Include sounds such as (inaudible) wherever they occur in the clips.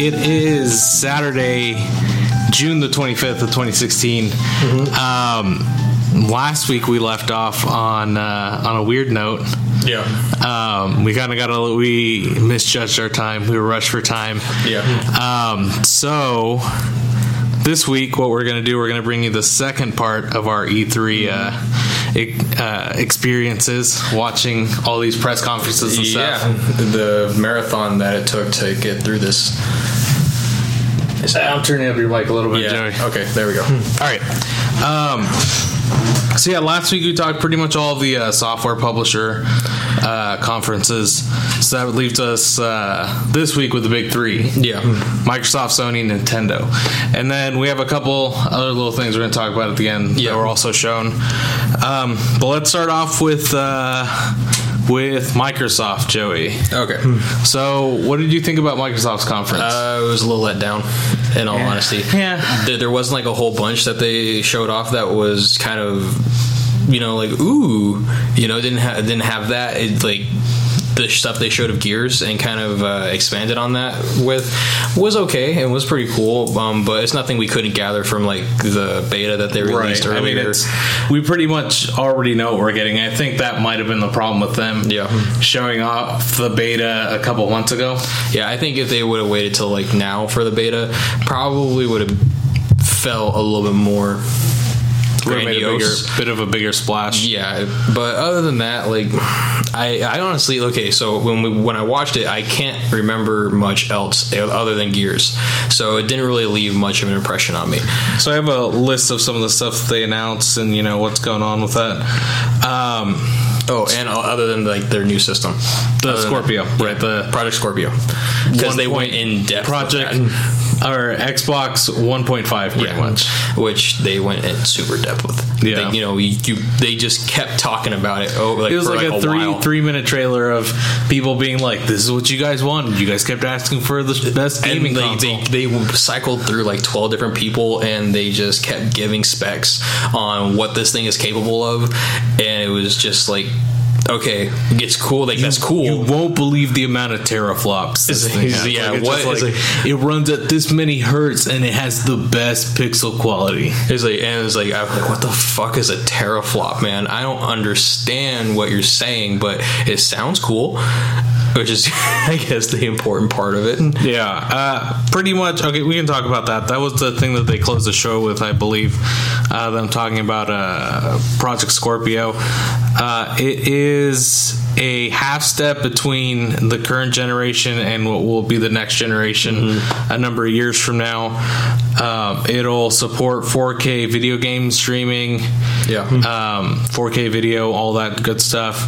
It is Saturday, June the 25th of 2016. Um, last week we left off on uh, on a weird note. Yeah. Um, we kind of got a we misjudged our time. We were rushed for time. Yeah. Um, so this week, what we're going to do, we're going to bring you the second part of our E3 uh, uh, experiences, watching all these press conferences and stuff. Yeah. The marathon that it took to get through this. I'm turning up your mic a little bit. Joey. Okay, there we go. All right. Um, so yeah, last week we talked pretty much all the uh, software publisher uh, conferences. So that leaves us uh, this week with the big three: Yeah. Microsoft, Sony, Nintendo, and then we have a couple other little things we're going to talk about at the end Yeah. that were also shown. Um, but let's start off with uh, with Microsoft, Joey. Okay. So, what did you think about Microsoft's conference? Uh, it was a little let down, in all honesty. Yeah. There, there wasn't like a whole bunch that they showed off that was kind of, you know, like ooh, you know, didn't have didn't have that. It like the stuff they showed of Gears and kind of uh, expanded on that with was okay and was pretty cool. Um, but it's nothing we couldn't gather from like the beta that they released I earlier. mean, it's we pretty much already know what we're getting. I think that might have been the problem with them. Yeah. showing off the beta a couple months ago. Yeah, I think if they would have waited till like now for the beta, probably would have felt a little bit more Would have made a bigger, bit of a bigger splash. Yeah, but other than that, like I, I honestly okay. So when we, when I watched it, I can't remember much else other than Gears. So it didn't really leave much of an impression on me. So I have a list of some of the stuff they announced and you know what's going on with that. Um, Oh, and other than like their new system, the Other than- Scorpio, right? The Project Scorpio, because they went in depth. Project or Xbox 1.5, pretty Yeah. much. which they went in super depth with. Yeah. They- you know, you, you they just kept talking about it. Oh, like It was for like, a three while. three minute trailer of people being like, "This is what you guys wanted. You guys kept asking for the best gaming and they, console." they, they cycled through like 12 different people and they just kept giving specs on what this thing is capable of and it was just like okay it's cool like that's cool You won't believe the amount of teraflops this thing has. yeah, Like, what is like, it runs at this many hertz and it has the best pixel quality. it's like and it's like I'm like what the fuck is a teraflop man I don't understand what you're saying but it sounds cool which is (laughs) I guess the important part of it Yeah, uh, pretty much. Okay, we can talk about that. That was the thing that they closed the show with, I believe. Uh, them talking about uh, Project Scorpio. Uh, it is a half step between the current generation and what will be the next generation a number of years from now. Um, it'll support 4K video game streaming, yeah um, 4K video, all that good stuff.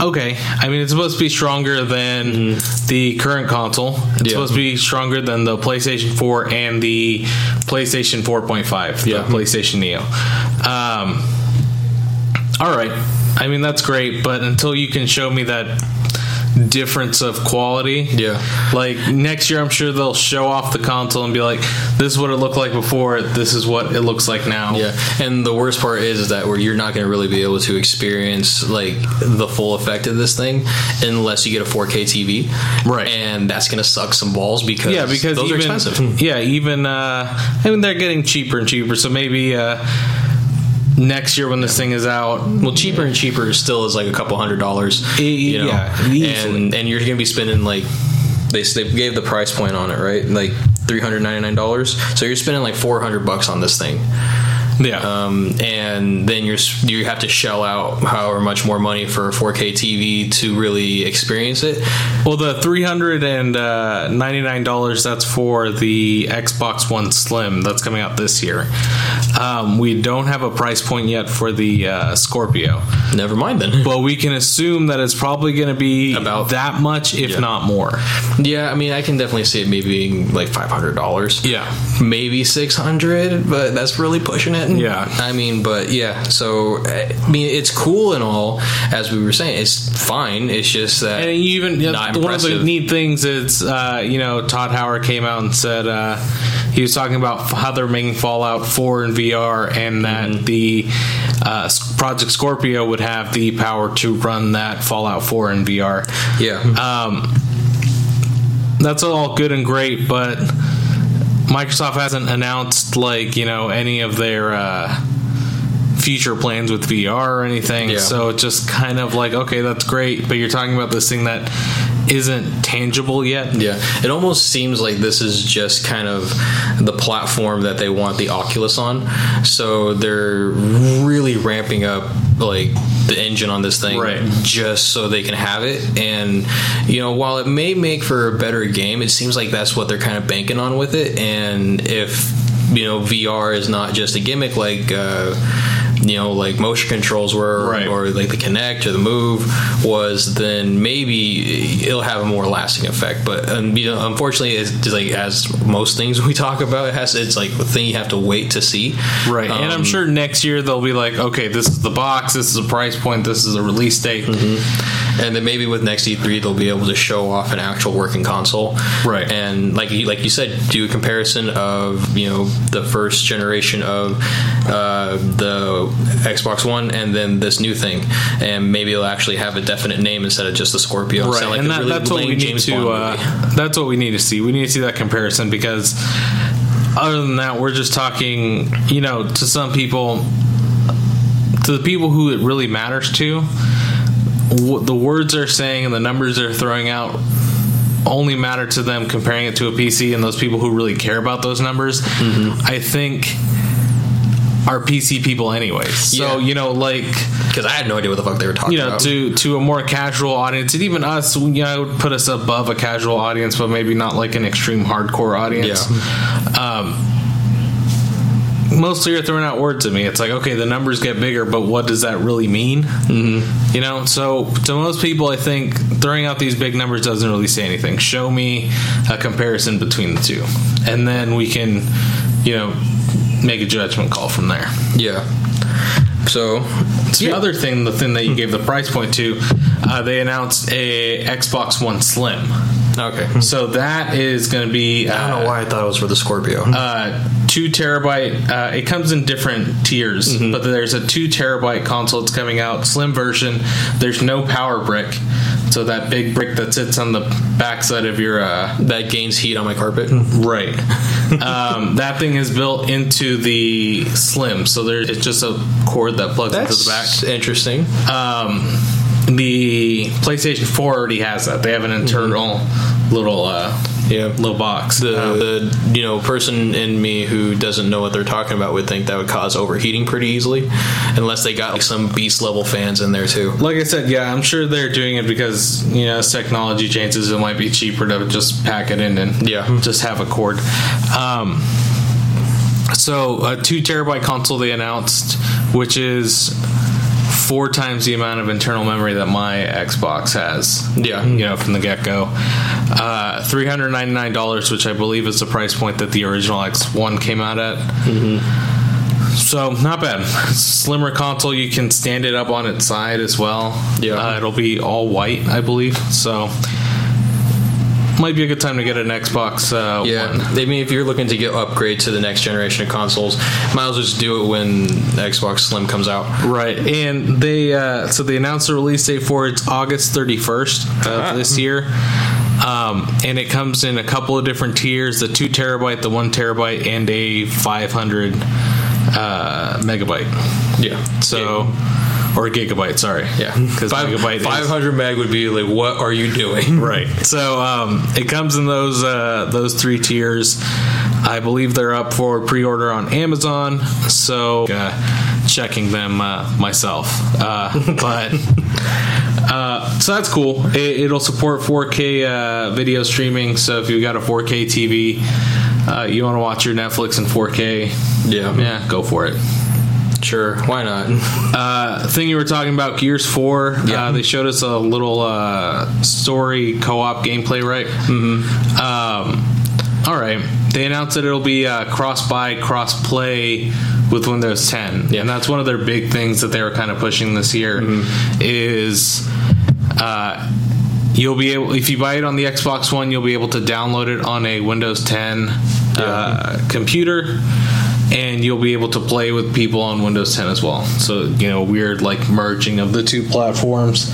Okay, I mean it's supposed to be stronger than the current console. It's Mm-hmm. Yeah. supposed to be stronger than the PlayStation 4 and the PlayStation 4.5, the Yeah. PlayStation Neo. Um, all right, I mean that's great, but until you can show me that difference of quality, Yeah. Like next year, I'm sure they'll show off the console and be like, "This is what it looked like before. This is what it looks like now." Yeah, and the worst part is, is that where you're not going to really be able to experience like the full effect of this thing unless you get a 4K TV, Right. And that's going to suck some balls because yeah, because those even, are expensive. Yeah, even uh, I mean they're getting cheaper and cheaper. So maybe uh, next year when this thing is out, Well, cheaper and cheaper still is like a couple hundred dollars, you know, yeah, and and you're going to be spending like they they gave the price point on it, right? Like three hundred ninety nine dollars. So you're spending like four hundred bucks on this thing. Yeah, um, and then you're you have to shell out however much more money for a 4K TV to really experience it. well the three hundred and ninety nine dollars that's for the Xbox One Slim that's coming out this year. Um, we don't have a price point yet for the uh, Scorpio. Never mind then. But we can assume that it's probably going to be About- that much, if Yeah. not more. yeah, I mean, I can definitely see it maybe being like five hundred dollars. Yeah. maybe six hundred, but that's really pushing it. Yeah. I mean, but yeah. So I mean, it's cool and all, as we were saying. It's fine. It's just that And even yeah, Not one of the neat things is, uh, you know, Todd Howard came out and said uh, he was talking about how they're making Fallout 4 in VR and that Mm-hmm. the uh, Project Scorpio would have the power to run that Fallout 4 in VR. yeah. Um, that's all good and great, but Microsoft hasn't announced like you know any of their uh, future plans with VR or anything. Yeah. So it's just kind of like okay, that's great, but you're talking about this thing that isn't tangible yet. Yeah, it almost seems like this is just kind of the platform that they want the Oculus on. So they're really ramping up like the engine on this thing Right. just so they can have it. And you know, while it may make for a better game, it seems like that's what they're kind of banking on with it. And if you know VR is not just a gimmick like uh, you know like motion controls were Right. or like the Kinect or the Move was, then maybe it'll have a more lasting effect. But um, you know, unfortunately, it's just like as most things (laughs) we talk about, it has it's like the thing you have to wait to see. Right, and I'm Um, sure next year they'll be like, okay, this is the box, this is a price point, this is a release date. And then maybe with next E3 they'll be able to show off an actual working console, Right. And like you, like you said, do a comparison of you know the first generation of uh, the Xbox One and then this new thing, and maybe it'll actually have a definite name instead of just the Scorpio. Right, like and that, really that's what we need James to. Uh, that's what we need to see. We need to see that comparison because, other than that, we're just talking. You know, to some people, to the people who it really matters to, what the words they're saying and the numbers they're throwing out only matter to them comparing it to a PC and those people who really care about those numbers. Mm-hmm. I think. Are PC people anyways? So Yeah. you know, like because I had no idea what the fuck they were talking you know about. to to a more casual audience and even us you know I would put us above a casual audience but maybe not like an extreme hardcore audience um mostly you're throwing out words at me it's like okay the numbers get bigger but what does that really mean mm-hmm. you know so to most people i think throwing out these big numbers doesn't really say anything show me a comparison between the two and then we can you know make a judgment call from there yeah. So the other thing, the thing that you gave the price point to, uh, they announced a Xbox One Slim. Okay. (laughs) So that is going to be. Uh, I don't know why I thought it was for the Scorpio. Uh, two terabyte. Uh, it comes in different tiers, Mm-hmm. but there's a two terabyte console that's coming out, slim version. There's no power brick, so that big brick that sits on the backside of your uh, that gains heat on my carpet. (laughs) Right. um, that thing is built into the Slim, so there it's just a cord that plugs into the back. Interesting. Um, the PlayStation 4 already has that. They have an internal little uh, Yeah. little box. The, Um, the you know person in me who doesn't know what they're talking about would think that would cause overheating pretty easily, unless they got like some beast level fans in there too. like I said, yeah, I'm sure they're doing it because you know as technology changes, it might be cheaper to just pack it in and Yeah. just have a cord. Um, so a two terabyte console they announced, which is four times the amount of internal memory that my Xbox has. Yeah. you know from the get go. Uh, Three hundred ninety nine dollars, which I believe is the price point that the original X1 came out at. So not bad. Slimmer console. You can stand it up on its side as well. Yeah. uh, it'll be all white, I believe. So might be a good time to get an Xbox. Uh, Yeah, One. I mean, if you're looking to get upgrade to the next generation of consoles, might as well just do it when Xbox Slim comes out. Right, and they uh, so they announced the release date for it. it's August thirty first of Ah. this year, um, and it comes in a couple of different tiers: the two terabyte, the one terabyte, and a five hundred uh, megabyte. Yeah, So, or gigabyte, sorry, yeah, (laughs) because Five- megabyte 500 meg would be like, what are you doing? (laughs) right. So um, it comes in those uh, those three tiers. I believe they're up for pre-order on Amazon. So uh, checking them uh, myself, uh, (laughs) but uh, so that's cool. It, it'll support 4K uh, video streaming. So if you've got a 4K TV, uh, you want to watch your Netflix in 4K, Yeah, yeah, go for it. Sure, why not? (laughs) Uh, thing you were talking about, Gears Four. Yeah. Uh, they showed us a little uh, story co-op gameplay, right? Mm-hmm. Um, all right. They announced that it'll be uh, cross-buy, cross-play with Windows 10, Yeah. and that's one of their big things that they were kind of pushing this year. Is uh, you'll be able if you buy it on the Xbox One, you'll be able to download it on a Windows 10 uh, computer, and you'll be able to play with people on Windows 10 as well. So you know, weird like merging of the two platforms.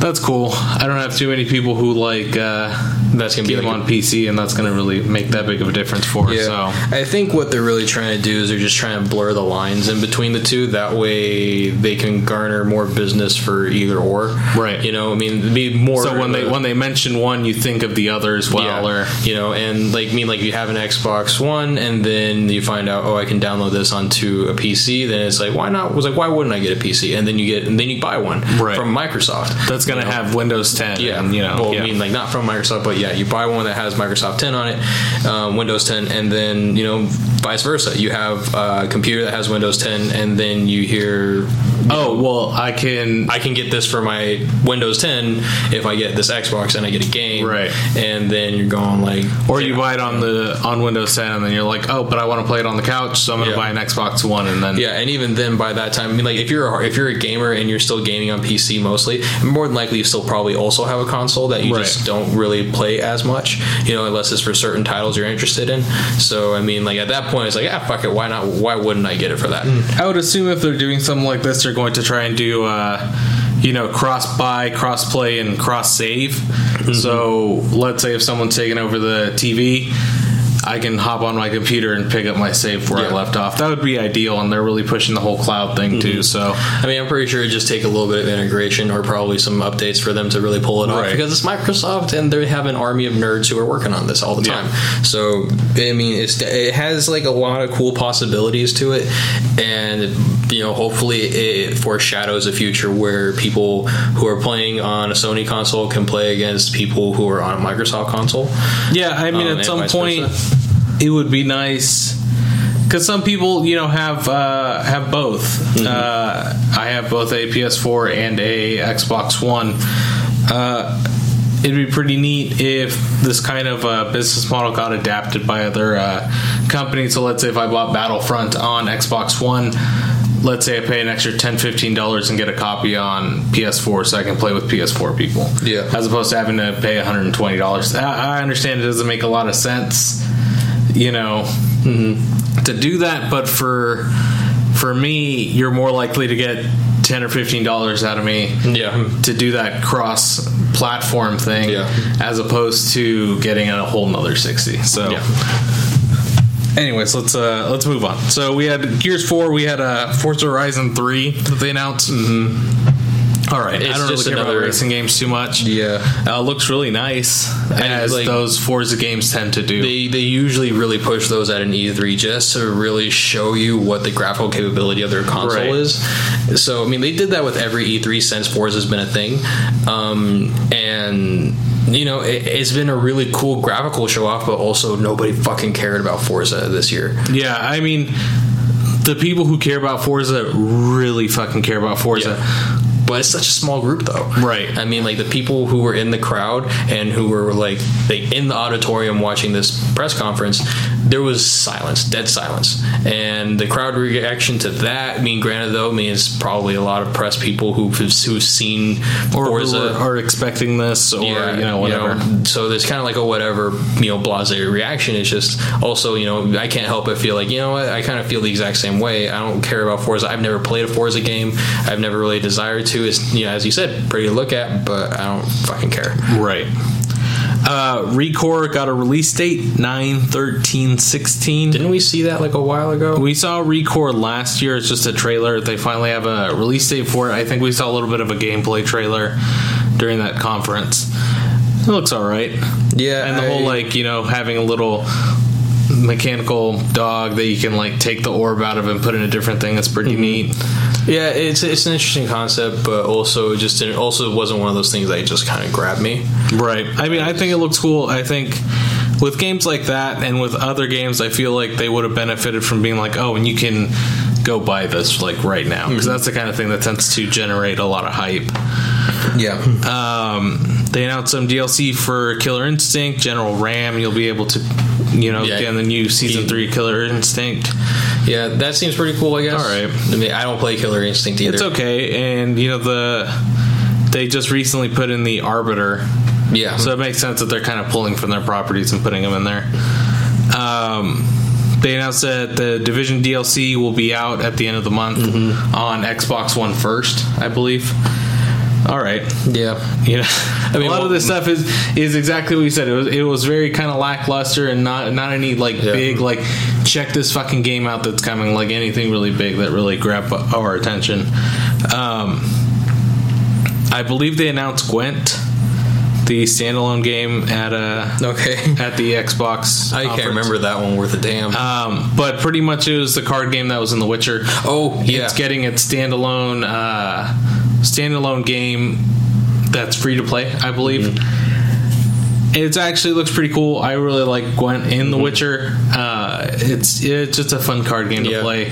That's cool. I don't have too many people who like uh, That's gonna be like on PC, and that's going to really make that big of a difference for us. So I think what they're really trying to do is they're just trying to blur the lines in between the two. That way, they can garner more business for either or. Right. You know, I mean, be more. So when they when they mention one, you think of the other as well, or you know, and like I mean, like you have an Xbox One, and then you find out, oh, I can download this onto a PC. Then it's like, why not? It was like, why wouldn't I get a PC? And then you get, and then you buy one Right. from Microsoft. that's going to You know? have Windows 10. Yeah, and, you know, well, yeah. I mean, like not from Microsoft, but yeah, you buy one that has Microsoft 10 on it, um, Windows 10, and then you know, vice versa. You have a computer that has Windows 10, and then you hear, oh well, I can. I can get this for my Windows 10 if I get this Xbox and I get a game, Right. And then you're going like, or you buy it on the on Windows 10, and then you're like, oh, but I want to play it on the couch, so I'm going to Yeah. buy an Xbox One, and then Yeah, and even then, by that time, I mean, like if you're a, if you're a gamer and you're still gaming on PC mostly, more than likely you still probably also have a console that you Right. just don't really play as much, you know, unless it's for certain titles you're interested in. So I mean, like at that point, it's like, yeah, fuck it, why not? Why wouldn't I get it for that? I would assume if they're doing something like this, they're going to try and do, uh, you know, cross buy, cross play, and cross save. So let's say if someone's taking over the TV, I can hop on my computer and pick up my save where I left off. That would be ideal, and they're really pushing the whole cloud thing mm-hmm. too. So I mean, I'm pretty sure it just take a little bit of integration or probably some updates for them to really pull it off Right. because it's Microsoft and they have an army of nerds who are working on this all the Yeah. time. So I mean, it's it has like a lot of cool possibilities to it, and you know, hopefully it foreshadows a future where people who are playing on a Sony console can play against people who are on a Microsoft console. yeah, I mean, Um, at some point, it would be nice because some people, you know, have uh, have both. Mm-hmm. Uh, I have both a PS4 and a Xbox One. Uh, it'd be pretty neat if this kind of uh, business model got adapted by other uh, companies. So let's say if I bought Battlefront on Xbox One. Let's say I pay an extra $10, $15 and get a copy on PS4 so I can play with PS4 people. Yeah. As opposed to having to pay $120. I I understand it doesn't make a lot of sense you know to do that but for for me you're more likely to get 10 or 15 dollars out of me Yeah. to do that cross platform thing Yeah. as opposed to getting a whole nother 60 so Yeah. Anyways let's uh let's move on so we had gears 4 we had uh forza horizon 3 that they announced all right i don't really care about racing games too much Yeah. uh, looks really nice as like- those forza games tend to do They, they usually really push those at an E3 just to really show you what the graphical capability of their console Right. is. So, I mean, they did that with every E3 since Forza's been a thing. Um, and, you know, it, it's been a really cool graphical show off, but also nobody fucking cared about Forza this year. Yeah, I mean, the people who care about Forza really fucking care about Forza. But it's such a small group, though. Right. I mean, like the people who were in the crowd and who were like, like in the auditorium watching this press conference, there was silence, dead silence, and the crowd reaction to that. I mean, granted, though, I mean it's probably a lot of press people who've who've seen Or, Forza. or are expecting this, or you know, whatever. so there's kind of like a whatever, you know, blase reaction. It's just also, you know, I can't help but feel like, you know what, I kind of feel the exact same way. I don't care about Forza. I've never played a Forza game. I've never really desired to. It's, you know, as you said, pretty to look at, but I don't fucking care. Right. Uh, Recore got a release date 9 13 16. Didn't we see that like a while ago? We saw Recore last year. It's just a trailer. They finally have a release date for it. I think we saw a little bit of a gameplay trailer during that conference. It looks all right. yeah, and the whole like you know having a little mechanical dog that you can like take the orb out of and put in a different thing that's pretty neat yeah, it's it's an interesting concept, but also just it also wasn't one of those things that just kind of grabbed me. right i mean i think it looks cool i think with games like that and with other games i feel like they would have benefited from being like oh and you can go buy this like right now because that's the kind of thing that tends to generate a lot of hype Yeah, um, they announced some DLC for Killer Instinct, General RAAM. You'll be able to, you know, Yeah. get in the new season He- three Killer Instinct. Yeah, that seems pretty cool. I guess. All right. I mean, I don't play Killer Instinct either. It's okay, and you know the they just recently put in the Arbiter, Yeah. so it makes sense that they're kind of pulling from their properties and putting them in there. Um, they announced that the Division DLC will be out at the end of the month on Xbox One first, I believe. All right. Yeah. You know, mean, a lot well- of this stuff is is exactly what you said. It was it was very kind of lackluster and not not any like Yeah. big like check this fucking game out that's coming like anything really big that really grabbed our attention. Um, I believe they announced Gwent, the standalone game at uh Okay. at the Xbox. I can't remember that one worth a damn. Um, but pretty much it was the card game that was in The Witcher. oh, yeah. It's getting its standalone uh, standalone game that's free to play, I believe. Mm-hmm. It actually looks pretty cool. I really like Gwent in The Witcher. Uh, it's it's just a fun card game to Yeah. play.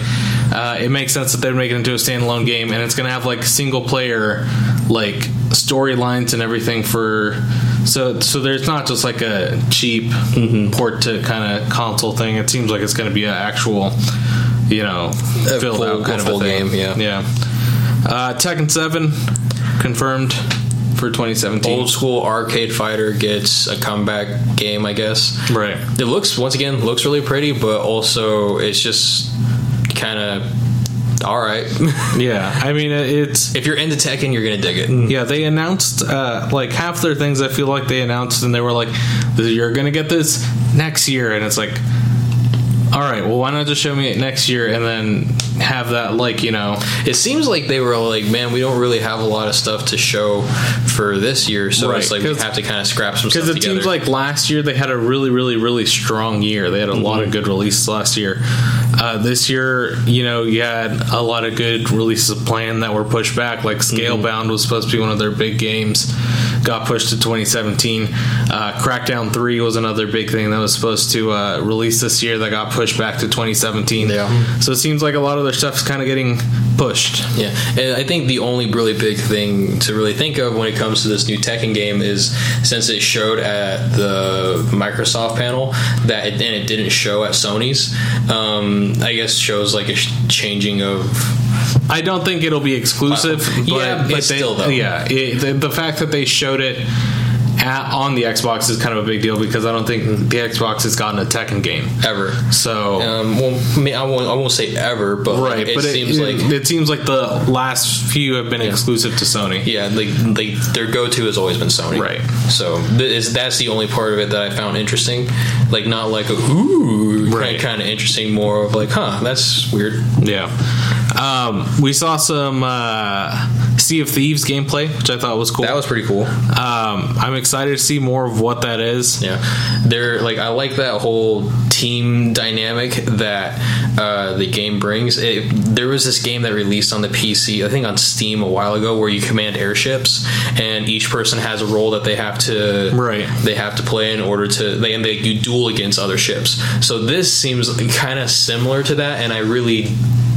Uh, it makes sense that they're making it into a standalone game, and it's going to have like single player like storylines and everything for. So so there's not just like a cheap Mm-hmm. port to kind of console thing. It seems like it's going to be an actual, you know, A filled full- out kind of a thing. game, yeah. Yeah. Uh, Tekken 7 confirmed for 2017. Old school arcade fighter gets a comeback game, I guess. Right. It looks once again looks really pretty, but also it's just kind of all right. (laughs) Yeah. I mean, it's. if you're into Tekken, you're gonna dig it. Yeah, they announced uh, like half their things. I feel like they announced, and they were like, "You're gonna get this next year," and it's like, "All right, well, why not just show me it next year, and then have that like you know, It seems like they were like, man, we don't really have a lot of stuff to show for this year, so Right, it's like we have to kind of scrap some because it together. seems like last year they had a really, really, really strong year. They had a lot of Mm-hmm. good releases last year. Uh, this year, you know, you had a lot of good releases planned that were pushed back. Like Mm-hmm. Scalebound was supposed to be one of their big games, got pushed to 2017. Uh, Crackdown 3 was another big thing that was supposed to uh, release this year that got pushed back to 2017. Yeah. So it seems like a lot of their stuff's kind of getting pushed. Yeah, and I think the only really big thing to really think of when it comes to this new Tekken game is since it showed at the Microsoft panel that it, and it didn't show at Sony's. Um, I guess shows like a sh- changing of I don't think it'll be exclusive. But Yeah, but they- still, though. yeah, it, the, the fact that they showed it at, on the Xbox is kind of a big deal because I don't think the Xbox has gotten a Tekken game. ever. So Um, well, I, mean, I won't. I won't say ever, but right, it but seems it, like it seems like the last few have been exclusive to Sony. yeah, like they, their go-to has always been Sony. Right. So th- is that's the only part of it that I found interesting. Like not like a ooh, Right. kind of interesting. More of like, huh, that's weird. Yeah. Um, we saw some uh, Sea of Thieves gameplay, which I thought was cool. That was pretty cool. um, I'm excited to see more of what that is. Yeah, they're like I like that whole team dynamic that uh, the game brings. It, there was this game that released on the PC, I think on Steam a while ago, where you command airships, and each person has a role that they have to Right. They have to play in order to they and they you duel against other ships. So this seems kind of similar to that, and I really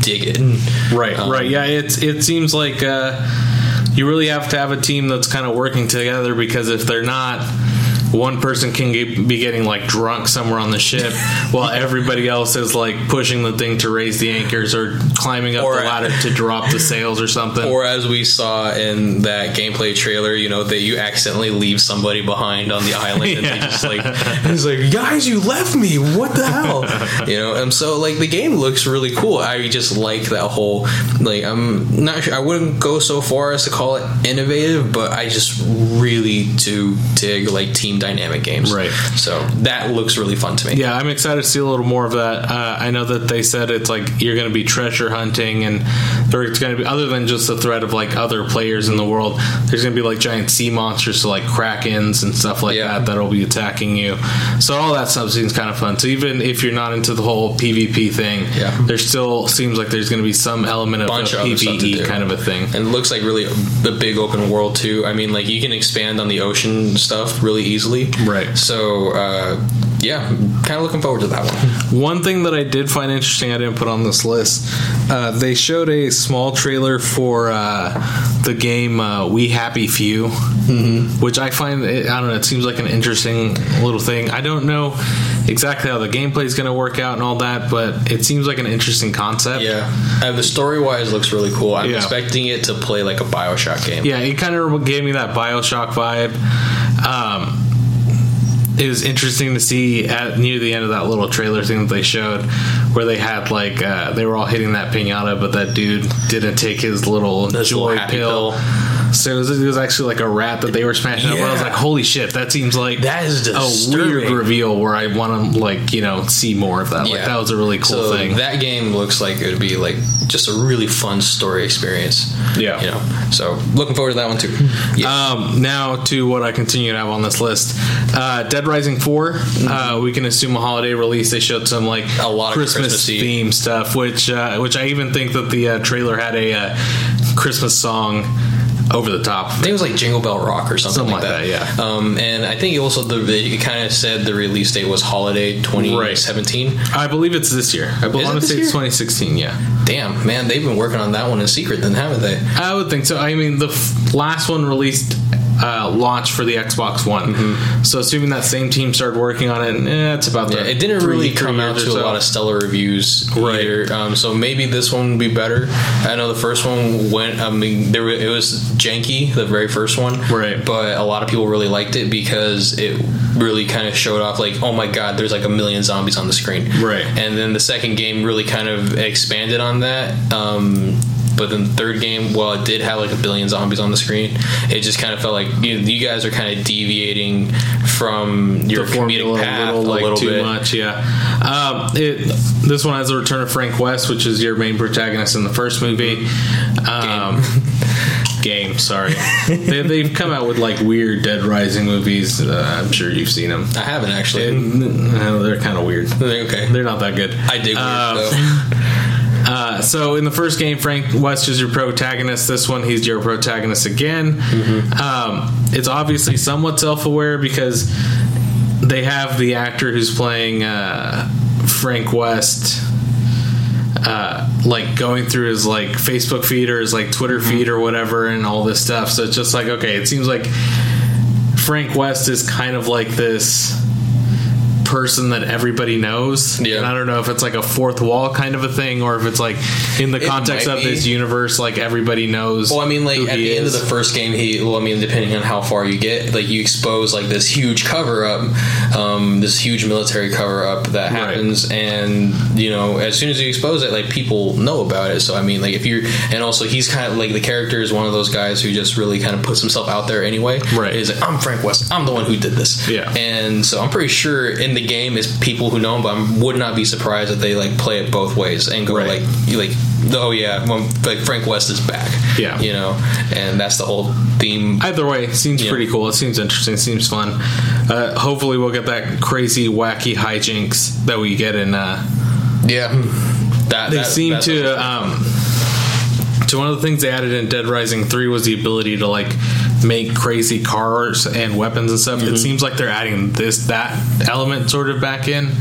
dig it. Right, Um, right. Yeah, it's it seems like uh, you really have to have a team that's kind of working together because if they're not, one person can get, be getting like drunk somewhere on the ship (laughs) while everybody else is like pushing the thing to raise the anchors or climbing up Or- the ladder to drop the sails or something. Or as we saw in that gameplay trailer, you know that you accidentally leave somebody behind on the island, and they (laughs) Yeah. just like (laughs) it's like guys, you left me. What the hell? you know, and so like the game looks really cool. I just like that whole like I'm not sure. I wouldn't go so far as to call it innovative, but I just really do dig like team dynamic games. Right. So that looks really fun to me. yeah, I'm excited to see a little more of that. Uh, I know that they said it's like you're going to be treasure hunting, and there's going to be other than just the threat of like other players in the world. There's going to be like giant sea monsters, so like krakens and stuff like Yeah. that that'll be attacking you. So all that stuff seems kind of fun. So even if you're not into the whole PvP thing, Yeah. there still seems like there's going to be some element of Bunch a of other stuff to PvE kind of a thing. And it looks like really the big open world too. I mean, like you can expand on the ocean stuff really easily. Right. So uh, yeah, kind of looking forward to that one. One thing that I did find interesting, I didn't put on this list. Uh, they showed a small trailer for uh, the game uh, We Happy Few, mm-hmm. which I find I don't know. It seems like an interesting little thing. I don't know exactly how the gameplay is going to work out and all that, but it seems like an interesting concept. Yeah, and the story wise looks really cool. I'm Yeah. expecting it to play like a Bioshock game. Yeah, it kind of gave me that Bioshock vibe. Um, it was interesting to see at near the end of that little trailer thing that they showed, where they had like uh, they were all hitting that pinata, but that dude didn't take his little His joy little pill. pill. So it was, it was actually like a rat that they were smashing up. I was like, holy shit, that seems like That is a weird reveal where I want to like you know see more of that. Like that was a really cool so thing. that game looks like it would be like just a really fun story experience. Yeah. you know. So looking forward to that one too. Yeah. Um, now to what I continue to have on this list: uh, Dead Rising 4 Uh, we can assume a holiday release. They showed some like A lot of Christmas theme stuff, which uh, which I even think that the uh, trailer had a uh, Christmas song over the top. I think it was like Jingle Bell Rock or something, Something like like that. that, yeah. Um, and I think it also the it kind of said the release date was holiday 2017. I believe it's this year. I it want to this say year? it's 2016. Yeah, Damn, man, they've been working on that one in secret, then haven't they? I would think so. I mean, the f- last one released. Uh, launch for the Xbox One, so assuming that same team started working on it, eh, it's about Mm-hmm. Yeah, it didn't three- really come out to or a lot of stellar reviews Right. either. Um, so maybe this one would be better. I know the first one went. I mean, there it was janky, the very first one, Right. But a lot of people really liked it because it really kind of showed off, like, oh my god, there's like a million zombies on the screen, Right. And then the second game really kind of expanded on that. Um, but then the third game, while it did have like a billion zombies on the screen, it just kind of felt like you, you guys are kind of deviating from your the comedic path a little, like too bit. much. Yeah. Um, it, this one has the return of Frank West, which is your main protagonist in the first movie. Um, game. sorry. they, they've come out with like weird Dead Rising movies. Uh, I'm sure you've seen them. I haven't actually. they're kind of weird. okay. They're not that good. I dig weird, Um, though. (laughs) Uh, so in the first game, Frank West is your protagonist. This one, he's your protagonist again. Um, it's obviously somewhat self-aware because they have the actor who's playing uh, Frank West. Uh, like going through his like Facebook feed or his like Twitter feed or whatever, and all this stuff. So it's just like okay, it seems like Frank West is kind of like this person that everybody knows. Yeah. And I don't know if it's like a fourth wall kind of a thing or if it's like in the It context of be. this universe, like everybody knows. Well, I mean, like at he the end of the first game, he. Well, I mean, depending on how far you get, like you expose like this huge cover up, um, this huge military cover up that Right. happens, and you know, as soon as you expose it, like people know about it. So I mean, like if you're, and also he's kind of like the character is one of those guys who just really kind of puts himself out there anyway. Right. He's like, I'm Frank West. I'm the one who did this. Yeah. And so I'm pretty sure in the game is people who know him, but I would not be surprised if they like play it both ways and go Right. like, like, oh yeah, well, like Frank West is back. Yeah. You know, and that's the whole theme. Either way, seems Yeah. pretty cool. It seems interesting. It seems fun. Uh, hopefully, we'll get that crazy, wacky hijinks that we get in. Uh, yeah. That they that- seem to. Um, so one of the things they added in Dead Rising Three was the ability to like make crazy cars and weapons and stuff. Mm-hmm. It seems like they're adding this that element sort of back in.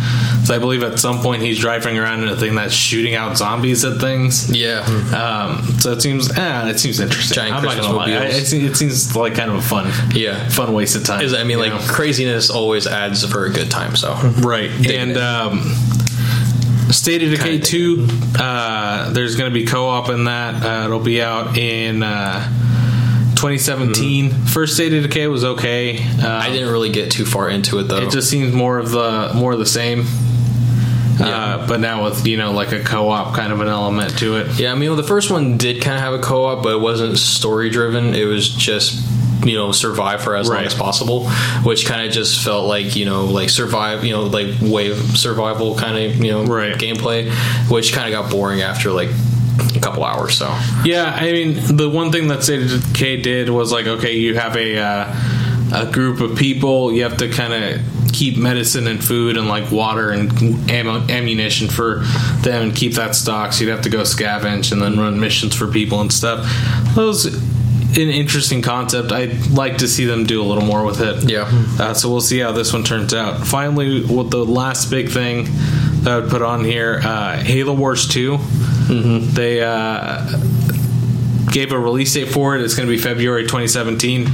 So I believe at some point he's driving around in a thing that's shooting out zombies at things. yeah. Um, so it seems, eh, it seems interesting. Giant I'm not gonna lie. I, Christmas it, seems, it seems like kind of a fun, Yeah. fun waste of time. Is- I mean, like know? craziness always adds for a good time. So right. And um, State of Decay 2, uh, there's going to be co-op in that. Uh, it'll be out in uh, 2017. First State of Decay was okay. Mm-hmm. I didn't really get too far into it though. It just seems more of the more of the same. Yeah. Uh, but now with you know like a co-op kind of an element to it. Yeah, I mean, well, the first one did kind of have a co-op, but it wasn't story driven. It was just you know survive for as long as possible, which kind of just felt like you know like survive, you know like wave survival kind of you know Right. gameplay, which kind of got boring after like a couple hours. So Yeah, I mean, the one thing that Decay did was like, okay, you have a uh, a group of people, you have to kind of keep medicine and food and like water and ammo, ammunition for them and keep that stock. So you'd have to go scavenge and then run missions for people and stuff. Was an interesting concept. I'd like to see them do a little more with it. Yeah. Uh, so we'll see how this one turns out. Finally, with the last big thing that I would put on here, uh, Halo Wars 2. They uh, gave a release date for it. It's going to be February 2017.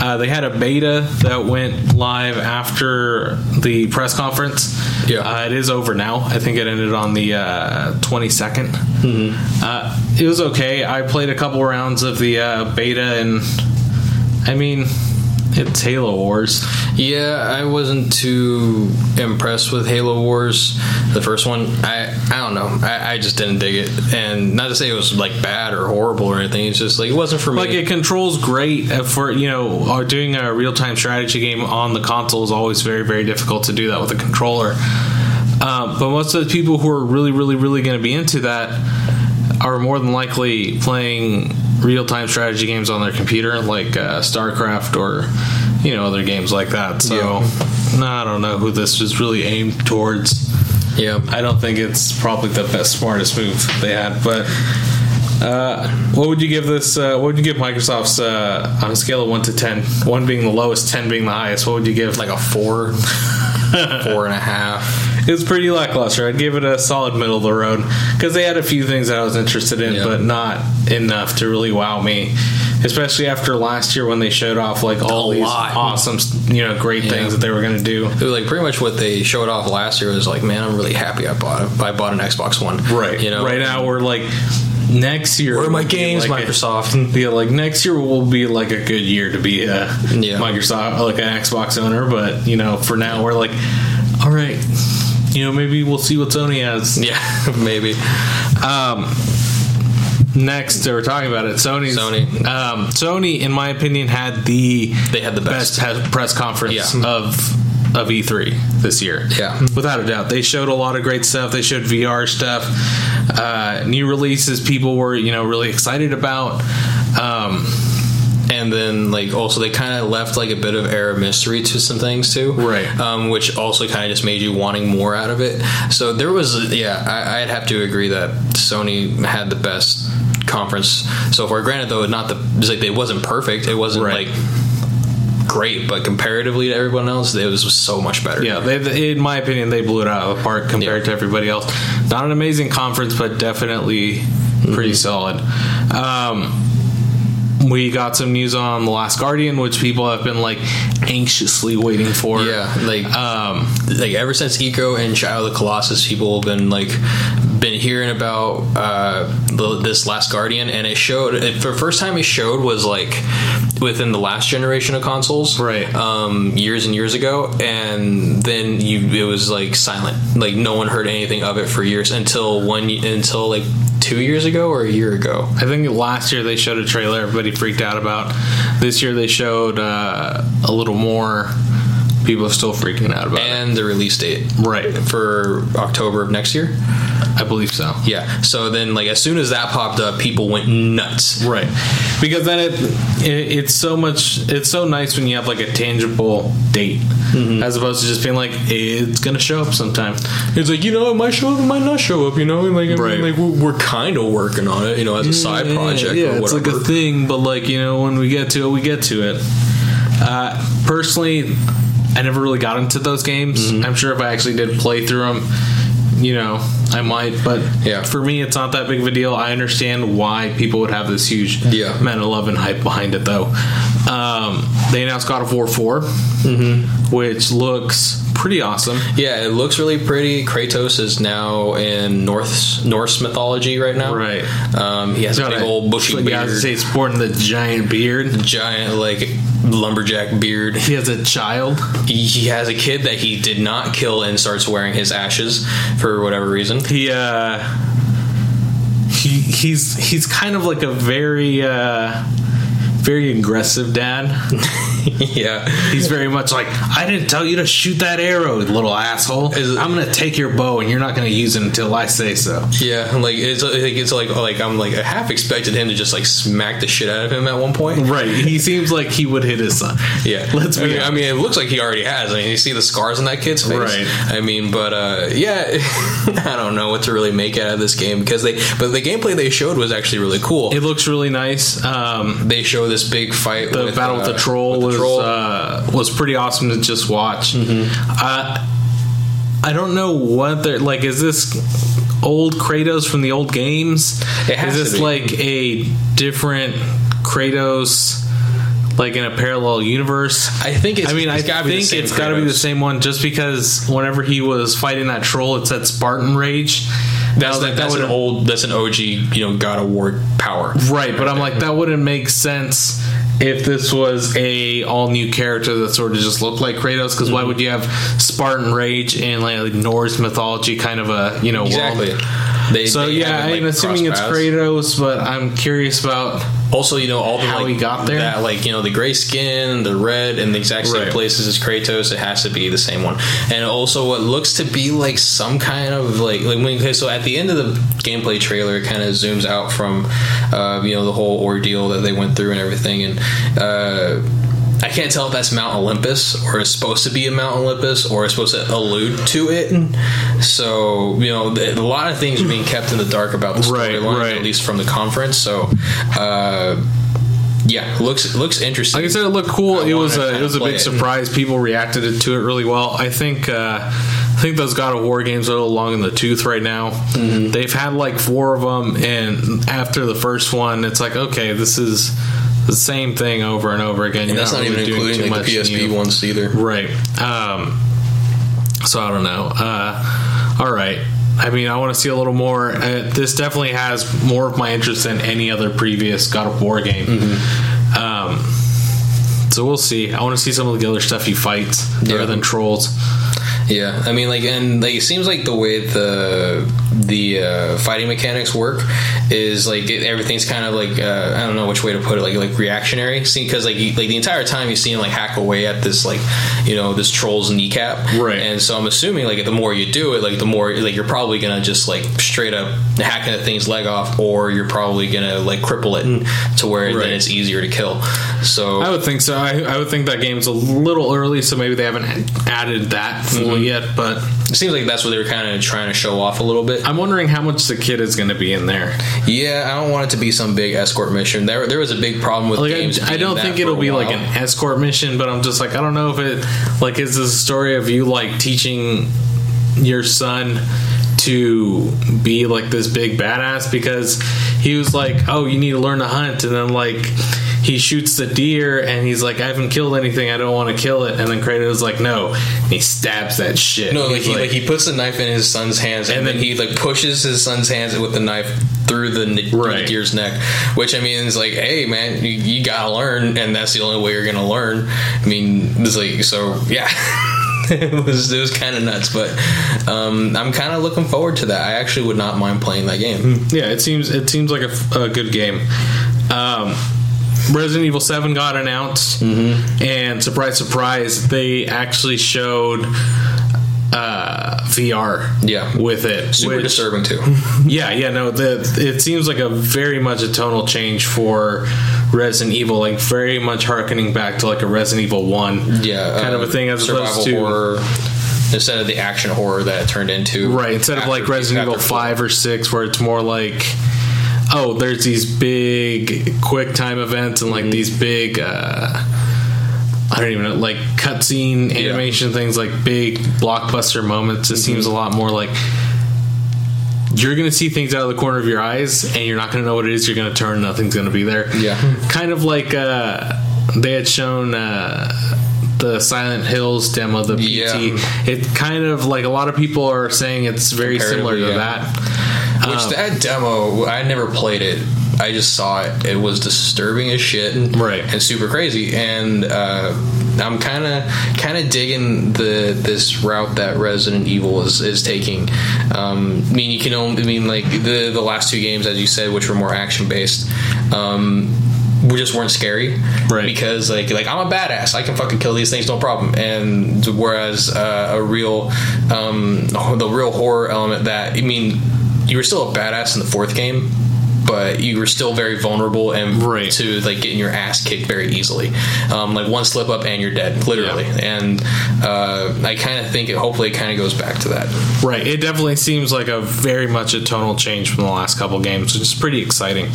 Uh, they had a beta that went live after the press conference. Yeah. Uh, it is over now. I think it ended on the uh, 22nd. Uh, it was okay. I played a couple rounds of the uh, beta, and I mean, it's Halo Wars. Yeah, I wasn't too impressed with Halo Wars, the first one. I I don't know. I, I just didn't dig it, and not to say it was like bad or horrible or anything. It's just like it wasn't for me. Like it controls great uh, for you know uh, doing a real time strategy game on the console is always very very difficult to do that with a controller. Um, but most of the people who are really really really going to be into that are more than likely playing real time strategy games on their computer, like uh, StarCraft or you know other games like that. So no, I don't know who this is really aimed towards. yeah, I don't think it's probably the best smartest move they had, but. Uh, what would you give this? Uh, what would you give Microsoft's uh, on a scale of one to ten? One being the lowest, ten being the highest. What would you give? like a four, (laughs) four and a half. It was pretty lackluster. I'd give it a solid middle of the road because they had a few things that I was interested in, Yeah. but not enough to really wow me. Especially after last year when they showed off like all A these lot. awesome, you know, great Yeah. things that they were going to do. It was like pretty much what they showed off last year was like, man, I'm really happy I bought it. I bought an Xbox One. Right. You know, right now we're like next year. Where are my games, like a- Microsoft? (laughs) yeah, like next year will be like a good year to be a Yeah. Microsoft, like an Xbox owner. But you know, for now, we're like, all right, you know, maybe we'll see what Sony has. (laughs) Yeah, maybe. Um, next, we're talking about it. Sony's Sony. Um, Sony, in my opinion, had the They had the best. best press conference Yeah. of of E3 this year. Yeah. without a doubt, they showed a lot of great stuff. They showed VR stuff, uh, new releases. People were you know really excited about. Um, and then like also they kind of left like a bit of air of mystery to some things too Right. um, which also kind of just made you wanting more out of it so there was yeah I, i'd have to agree that sony had the best conference so far granted though not the it's like it wasn't perfect it wasn't Right. like great but comparatively to everyone else it was so much better yeah, they, in my opinion, they blew it out of the park compared Yeah. to everybody else. Not an amazing conference, but definitely pretty solid. Um, we got some news on the Last Guardian, which people have been like anxiously waiting for. yeah like Um, like ever since Ico and Shadow of the Colossus, people have been like been hearing about uh, the, this Last Guardian, and it showed. It, for the first time, it showed was like within the last generation of consoles, Right. Um, years and years ago, and then you it was like silent, like no one heard anything of it for years until one until like two years ago or a year ago. I think last year they showed a trailer everybody freaked out about. This year they showed uh, a little more. People are still freaking out about And the release date. Right. for October of next year. I believe so. Yeah. So then, like, as soon as that popped up, people went nuts. Right. Because then it, it it's so much it's so nice when you have like a tangible date as opposed to just being like it's gonna show up sometime. It's like you know, it might show up, it might not show up. You know, like I mean, like we're, we're kind of working on it. You know, as a side project. Yeah, it's like a thing, but like you know when we get to it, we get to it. Uh, personally, I never really got into those games. I'm sure if I actually did play through them, you know, I might. But Yeah. for me, it's not that big of a deal. I understand why people would have this huge Yeah. amount of love and hype behind it, though. Um, they announced God of War 4, which looks pretty awesome. yeah, it looks really pretty. Kratos is now in Norse Norse mythology right now. Right. Um, he has a big old bushy yeah, I was beard, say sporting the giant beard. giant like lumberjack beard. He has a child. He, he has a kid that he did not kill and starts wearing his ashes for whatever reason. he uh he he's he's kind of like a very uh very aggressive dad (laughs) yeah. he's very much like i didn't tell you to shoot that arrow little asshole it- i'm gonna take your bow and you're not gonna use it until i say so Yeah, like it's like it's like like I'm like I half expected him to just like smack the shit out of him at one point. right he seems like he would hit his son Yeah, let's I be mean, I mean, it looks like he already has. I mean, you see the scars on that kid's face. Right. I mean, but uh, yeah, (laughs) (laughs) I don't know what to really make out of this game because they, but the gameplay they showed was actually really cool. it looks really nice um they show this big fight. the with, battle with uh, the troll with the was troll. Uh, was pretty awesome to just watch. Mm-hmm. Uh, I don't know what they're like. Is this old Kratos from the old games? It has is this like a different Kratos, like in a parallel universe? I think it's. I mean, I it's gotta be the think same it's got to be the same one, just because whenever he was fighting that troll, it said Spartan Rage. That's, that, that's an old. That's an OG. You know, God of War power. Right, but I'm like that wouldn't make sense if this was a all new character that sort of just looked like Kratos. Because why mm-hmm. would you have Spartan Rage in like Norse mythology kind of a you know Exactly. world? They, So they yeah, haven't, like, I'm assuming it's paths. Kratos, but I'm curious about Also, you know, all the How like, he got there? That like you know the gray skin, the red, and the exact same Right. places as Kratos. It has to be the same one. And also, what looks to be like some kind of like like when okay, so at the end of the gameplay trailer, it kind of zooms out from uh, you know the whole ordeal that they went through and everything, and. Uh, I can't tell if that's Mount Olympus or it's supposed to be a Mount Olympus or it's supposed to allude to it. So, you know, a lot of things are being kept in the dark about the storyline, right. at least from the conference. So, uh, yeah, looks looks interesting. Like I said, it looked cool. I it was a it was a big it. surprise. People reacted to it really well. I think uh, I think those God of War games are a little long in the tooth right now. Mm-hmm. They've had like four of them, and after the first one, it's like okay, this is the same thing over and over again. and You're that's not, really even including like the PSP new. ones either. Right. Um, so I don't know. Uh, all right. I mean, I want to see a little more. Uh, this definitely has more of my interest than any other previous God of War game. Mm-hmm. Um, so we'll see. I want to see some of the other stuff he fights Yeah. other than trolls. Yeah, I mean, like, and like, it seems like the way the the uh, fighting mechanics work is like it, everything's kind of like uh, I don't know which way to put it, like like reactionary. See, because like you, like the entire time you see him like hack away at this like you know this troll's kneecap, Right. And so I'm assuming like the more you do it, like the more like you're probably gonna just like straight up hacking the thing's leg off, or you're probably gonna like cripple it to where Right. then it's easier to kill. So I would think so. I, I would think that game's a little early, so maybe they haven't added that fully Mm-hmm. yet. But it seems like that's what they were kind of trying to show off a little bit. I'm wondering how much the kid is going to be in there. Yeah, I don't want it to be some big escort mission. There, there was a big problem with Like games. I, I don't think it'll be like an escort mission, but I'm just like I don't know if it like is this a story of you like teaching your son to be like this big badass because he was like, oh, you need to learn to hunt, and then like he shoots the deer and he's like, I haven't killed anything, I don't want to kill it, and then Kratos is like, no, and he stabs that shit. No, like he, like, he puts the knife in his son's hands, and, And then then- he like pushes his son's hands with the knife through the, ne- the deer's neck. Which I mean is like, hey man, you, you gotta learn, and that's the only way you're gonna learn. I mean, it's like so, yeah. (laughs) it was it was kind of nuts, but um, I'm kind of looking forward to that. I actually would not mind playing that game. Yeah, it seems it seems like a, a good game. Um, Resident Evil Seven got announced, Mm-hmm. and surprise, surprise, they actually showed uh, VR. Yeah. with it, Super which- disturbing too. (laughs) Yeah, yeah, no, the, it seems like a very much a tonal change for Resident Evil, like very much harkening back to like a Resident Evil One, yeah, kind uh, of a thing as survival opposed to horror instead of the action horror that it turned into. Right, instead of like Resident Evil 5 or 6, where it's more like, oh, there's these big quick time events and like Mm-hmm. these big, uh, I don't even know, like cutscene animation things, like big blockbuster moments. It Mm-hmm. seems a lot more like you're going to see things out of the corner of your eyes and you're not going to know what it is. You're going to turn, nothing's going to be there. Yeah. (laughs) Kind of like uh, they had shown. Uh, the Silent Hills demo, the PT. Yeah. It kind of like a lot of people are saying it's very similar to Comparatively, that. Which Um, that demo, I never played it. I just saw it. It was disturbing as shit, Right. And super crazy. And uh, I'm kind of kind of digging the this route that Resident Evil is, is taking. Um, I mean, you can only. I mean, like the the last two games, as you said, which were more action based. Um, we just weren't scary, Right. Because like like I'm a badass, I can fucking kill these things, no problem. And whereas uh, a real um, the real horror element that I mean, you were still a badass in the fourth game, but you were still very vulnerable and Right. to like getting your ass kicked very easily. Um, like one slip up and you're dead, literally. And uh, I kind of think it. Hopefully, it kind of goes back to that. Right. It definitely seems like a very much a tonal change from the last couple games, which is pretty exciting.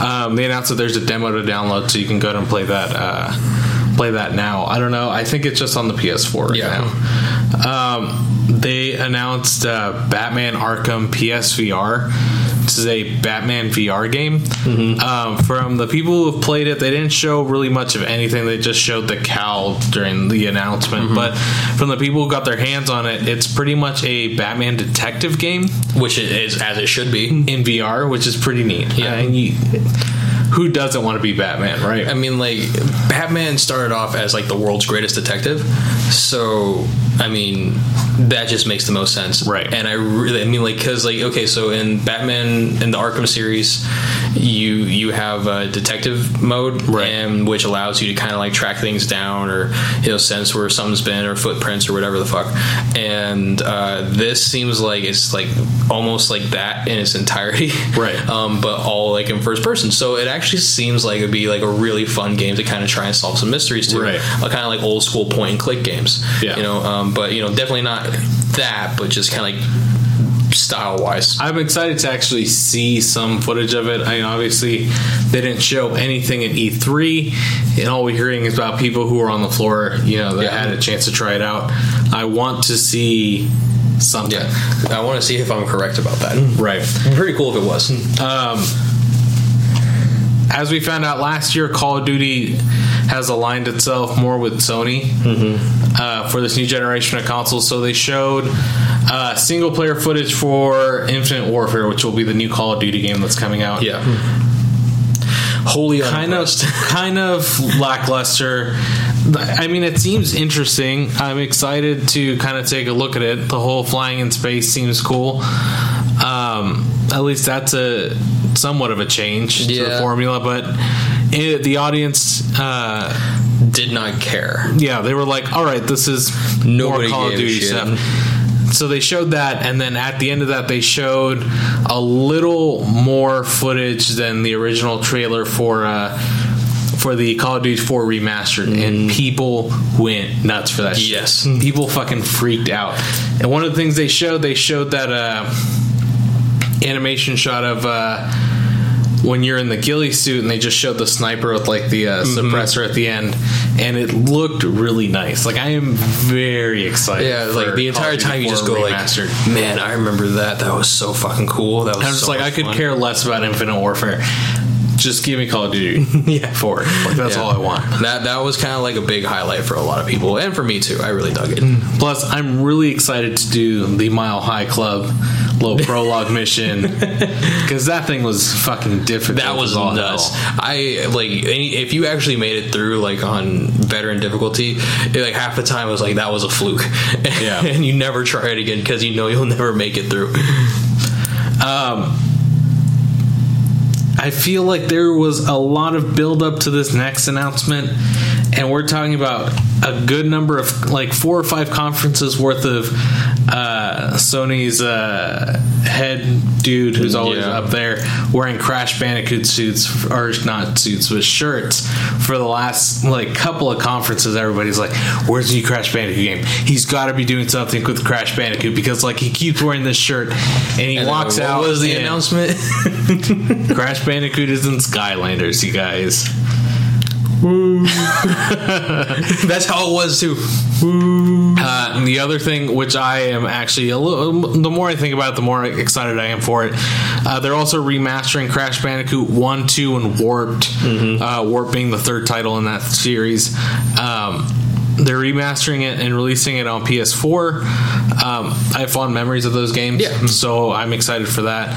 Um, they announced that there's a demo to download, so you can go and play that. Uh, play that now. I don't know. I think it's just on the PS4 right Yeah. now. Um, they announced uh, Batman Arkham PSVR. This is a Batman VR game. Um, from the people who have played it, they didn't show really much of anything. They just showed the cowl during the announcement. But from the people who got their hands on it, it's pretty much a Batman detective game Which it is as it should be. in VR, which is pretty neat. Yeah. and you, who doesn't want to be Batman, right? I mean, like Batman started off as like the world's greatest detective, so I mean that just makes the most sense, Right. And I really, I mean, like, because like, okay, so in Batman in the Arkham series, you you have a detective mode, Right. and which allows you to kind of like track things down or you know sense where something's been or footprints or whatever the fuck. And uh, this seems like it's like almost like that in its entirety, (laughs) Right. Um, but all like in first person. So it actually seems like it'd be like a really fun game to kind of try and solve some mysteries to, Right. uh, kind of like old school point and click games. Yeah. You know, um, Um, but you know, definitely not that, but just kind of like style wise. I'm excited to actually see some footage of it. I mean, obviously, they didn't show anything at E3, and all we're hearing is about people who were on the floor, you know, that Yeah. had a chance to try it out. I want to see something. Yeah, I want to see if I'm correct about that. Mm-hmm. Right. Pretty cool if it was. Um, as we found out last year, Call of Duty has aligned itself more with Sony mm-hmm. Uh, for this new generation of consoles. So they showed uh, single player footage for Infinite Warfare, which will be the new Call of Duty game that's coming out. Yeah. Wholly Kind of, kind of lackluster. I mean, it seems interesting. I'm excited to kind of take a look at it. The whole flying in space seems cool. Um, at least that's a somewhat of a change to the formula, but it, the audience, uh, Did not care. yeah, they were like, "All right, this is Nobody more Call of Duty stuff." So they showed that, and then at the end of that, they showed a little more footage than the original trailer for uh, for the Call of Duty 4 remastered, and people went nuts for that. shit. Yes. people fucking freaked out. And one of the things they showed, they showed that uh, animation shot of. Uh, when you're in the ghillie suit and they just showed the sniper with like the uh, Mm-hmm. suppressor at the end and it looked really nice like i am very excited Yeah, like the entire time you just go remastered. like, man, I remember that. That was so fucking cool. That was i'm just so like i could fun. care less about infinite warfare just give me call of duty (laughs) Yeah. for it like that's Yeah. all i want That that was kind of like a big highlight for a lot of people, and for me too. I really dug it. plus i'm really excited to do the mile high club little prologue mission (laughs) because that thing was fucking difficult That was nuts. I like any, if you actually made it through like on veteran difficulty, it, like half the time it was like that was a fluke. (laughs) Yeah. and you never try it again because you know you'll (laughs) never make it through. Um, I feel like there was a lot of build up to this next announcement, and we're talking about a good number of like four or five conferences worth of uh, Sony's uh, head dude who's always Yeah. up there wearing Crash Bandicoot suits or not suits but shirts for the last like couple of conferences. Everybody's like, "Where's the Crash Bandicoot game? He's got to be doing something with Crash Bandicoot because like he keeps wearing this shirt and he And walks then out." What was the announcement? (laughs) (laughs) Crash Bandicoot is in Skylanders, you guys. (laughs) That's how it was too. Uh, and the other thing, which I am actually a little, the more I think about it, the more excited I am for it. Uh, they're also remastering Crash Bandicoot One, Two, and Warped. Uh, Warped being the third title in that series. Um, they're remastering it and releasing it on PS4. Um, I have fond memories of those games, Yeah. so I'm excited for that.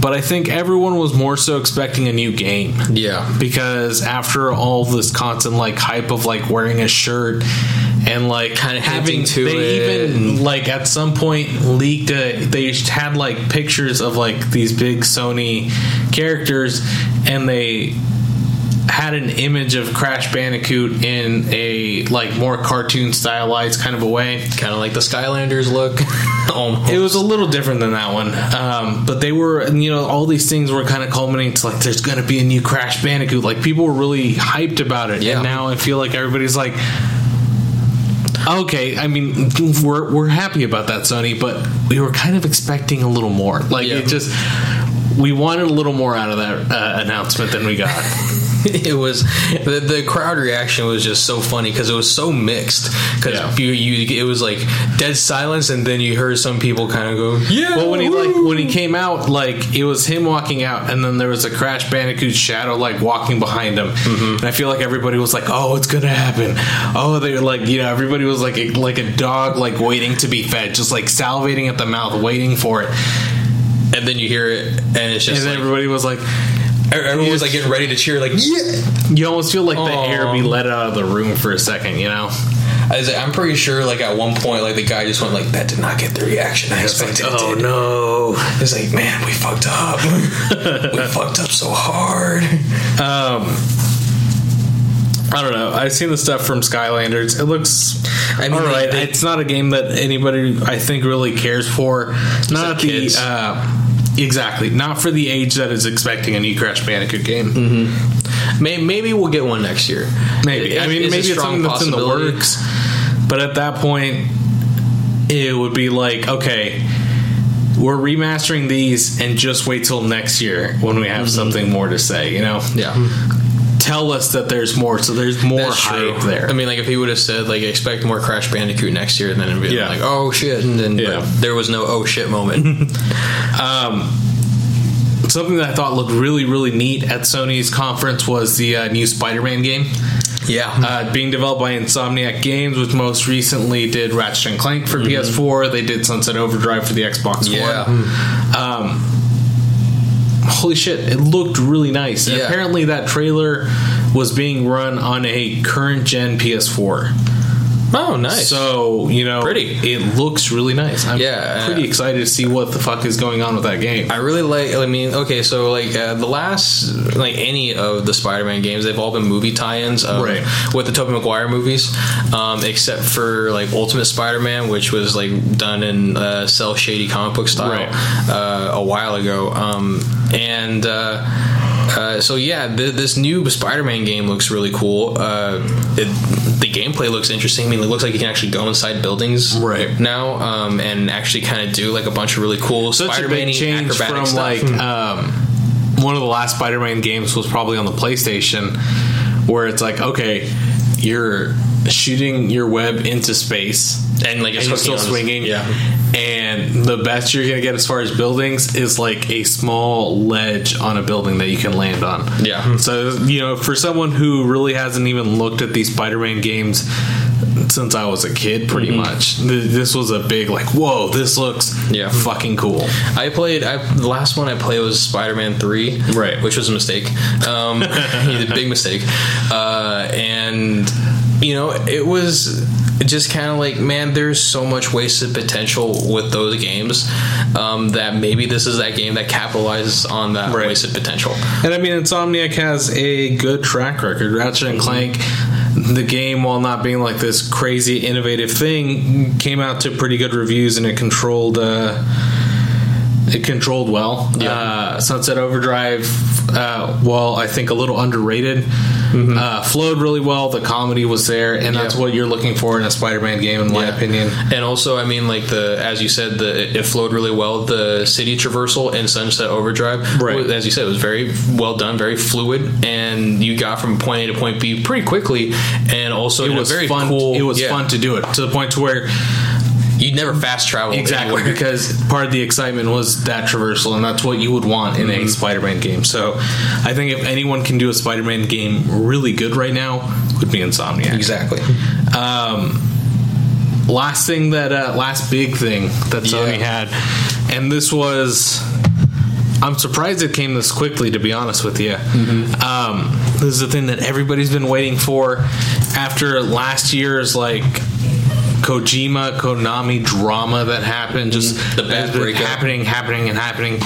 But I think everyone was more so expecting a new game. Yeah. because after all this constant like hype of like wearing a shirt and like Kinda having to they it even like at some point leaked a, they had like pictures of like these big Sony characters and they had an image of Crash Bandicoot in a like more cartoon stylized kind of a way. Kind of like the Skylanders look. (laughs) Almost. It was a little different than that one, um, but they were, you know, all these things were kind of culminating to like, there's going to be a new Crash Bandicoot. Like people were really hyped about it, Yeah. and now I feel like everybody's like, okay, I mean, we're we're happy about that, Sony, but we were kind of expecting a little more. Like Yeah. it just, we wanted a little more out of that uh, announcement than we got. (laughs) it was the, the crowd reaction was just so funny because it was so mixed because Yeah. you, you it was like dead silence and then you heard some people kind of go yeah Well, when he woo." like when he came out, like it was him walking out, and then there was a Crash Bandicoot shadow like walking behind him, and I feel like everybody was like, "Oh, it's gonna happen!" Oh, they were like, you know, everybody was like a, like a dog like waiting to be fed, just like salivating at the mouth, waiting for it, and then you hear it and it's just then like, everybody was like. everyone was like getting ready to cheer, like yeah. You almost feel like the air be let out of the room for a second, you know? I was like, I'm pretty sure, like at one point, like the guy just went like, "That did not get the reaction I expected." it oh did." no. It's like, man, we fucked up. (laughs) we (laughs) fucked up so hard. Um, I don't know. I've seen the stuff from Skylanders. It looks I mean, all they- they- it's not a game that anybody I think really cares for. Not the uh, exactly. Not for the age that is expecting a new Crash Bandicoot game. Mm-hmm. Maybe, maybe we'll get one next year. Maybe. I mean, it's maybe it's something that's in the works. But at that point, it would be like, okay, we're remastering these, and just wait till next year when we have something more to say. You know, Mm-hmm. Yeah. Tell us that there's more. So there's more That's true. hype there. I mean, like if he would have said like expect more Crash Bandicoot next year, then it'd be Yeah. like oh shit, and then Yeah. there was no oh shit moment. (laughs) Um, something that I thought looked really, really neat at Sony's conference was the uh, new Spider-Man game. yeah, Uh, being developed by Insomniac Games, which most recently did Ratchet and Clank for PS4. They did Sunset Overdrive for the Xbox Yeah. One. Um, holy shit, it looked really nice. And Yeah. Apparently, that trailer was being run on a current gen PS4. Oh nice. So, you know, Pretty. it looks really nice. I'm Yeah, pretty uh, excited to see what the fuck is going on with that game. I really like. I mean, okay, so like uh, the last, like any of the Spider-Man games, they've all been movie tie-ins, um, Right. With the Tobey Maguire movies, um, except for like Ultimate Spider-Man, which was like done in uh, cell shady comic book style Right. uh, a while ago, um, and. Uh, uh, so yeah, th- this new Spider-Man game looks really cool. Uh, it, the gameplay looks interesting. I mean, it looks like you can actually go inside buildings Right. now um, and actually kind of do like a bunch of really cool Spider-Man change from stuff. like um, one of the last Spider-Man games was probably on the PlayStation, where it's like, okay, you're shooting your web into space and like and you're still swinging, Yeah, And the best you're gonna get as far as buildings is like a small ledge on a building that you can land on. Yeah. So you know, for someone who really hasn't even looked at these Spider-Man games since I was a kid, pretty Mm-hmm. much, th- this was a big like, whoa, this looks Yeah. fucking cool. I played. I, the last one I played was Spider-Man Three, Right. Which was a mistake, um, (laughs) a big mistake, uh, and you know it was just kind of like, man, there's so much wasted potential with those games um, that maybe this is that game that capitalizes on that Right. wasted potential. And I mean, Insomniac has a good track record. Ratchet and Clank, the game, while not being like this crazy innovative thing, came out to pretty good reviews and it controlled. Uh, it controlled well. Yeah. Uh, Sunset Overdrive, uh, while I think a little underrated, uh, flowed really well. The comedy was there, and that's Mm-hmm. What you're looking for in a Spider-Man game, in my Yeah. opinion. And also, I mean, like the as you said, the it flowed really well. The city traversal in Sunset Overdrive, Right. As you said, it was very well done, very fluid, and you got from point A to point B pretty quickly. And also, It was very fun. cool. it was yeah. fun to do it to the point to where You'd never fast travel Exactly, anywhere. because part of the excitement was that traversal, and that's what you would want in Mm-hmm. a Spider-Man game. So, I think if anyone can do a Spider-Man game really good right now, it would be Insomniac. exactly. Um, last thing that, uh, last big thing that Sony Yeah. had, and this was. I'm surprised it came this quickly, to be honest with you. Mm-hmm. Um, this is the thing that everybody's been waiting for after last year's like Kojima Konami drama that happened. Just Mm-hmm. The bad breakup. happening, happening, and happening.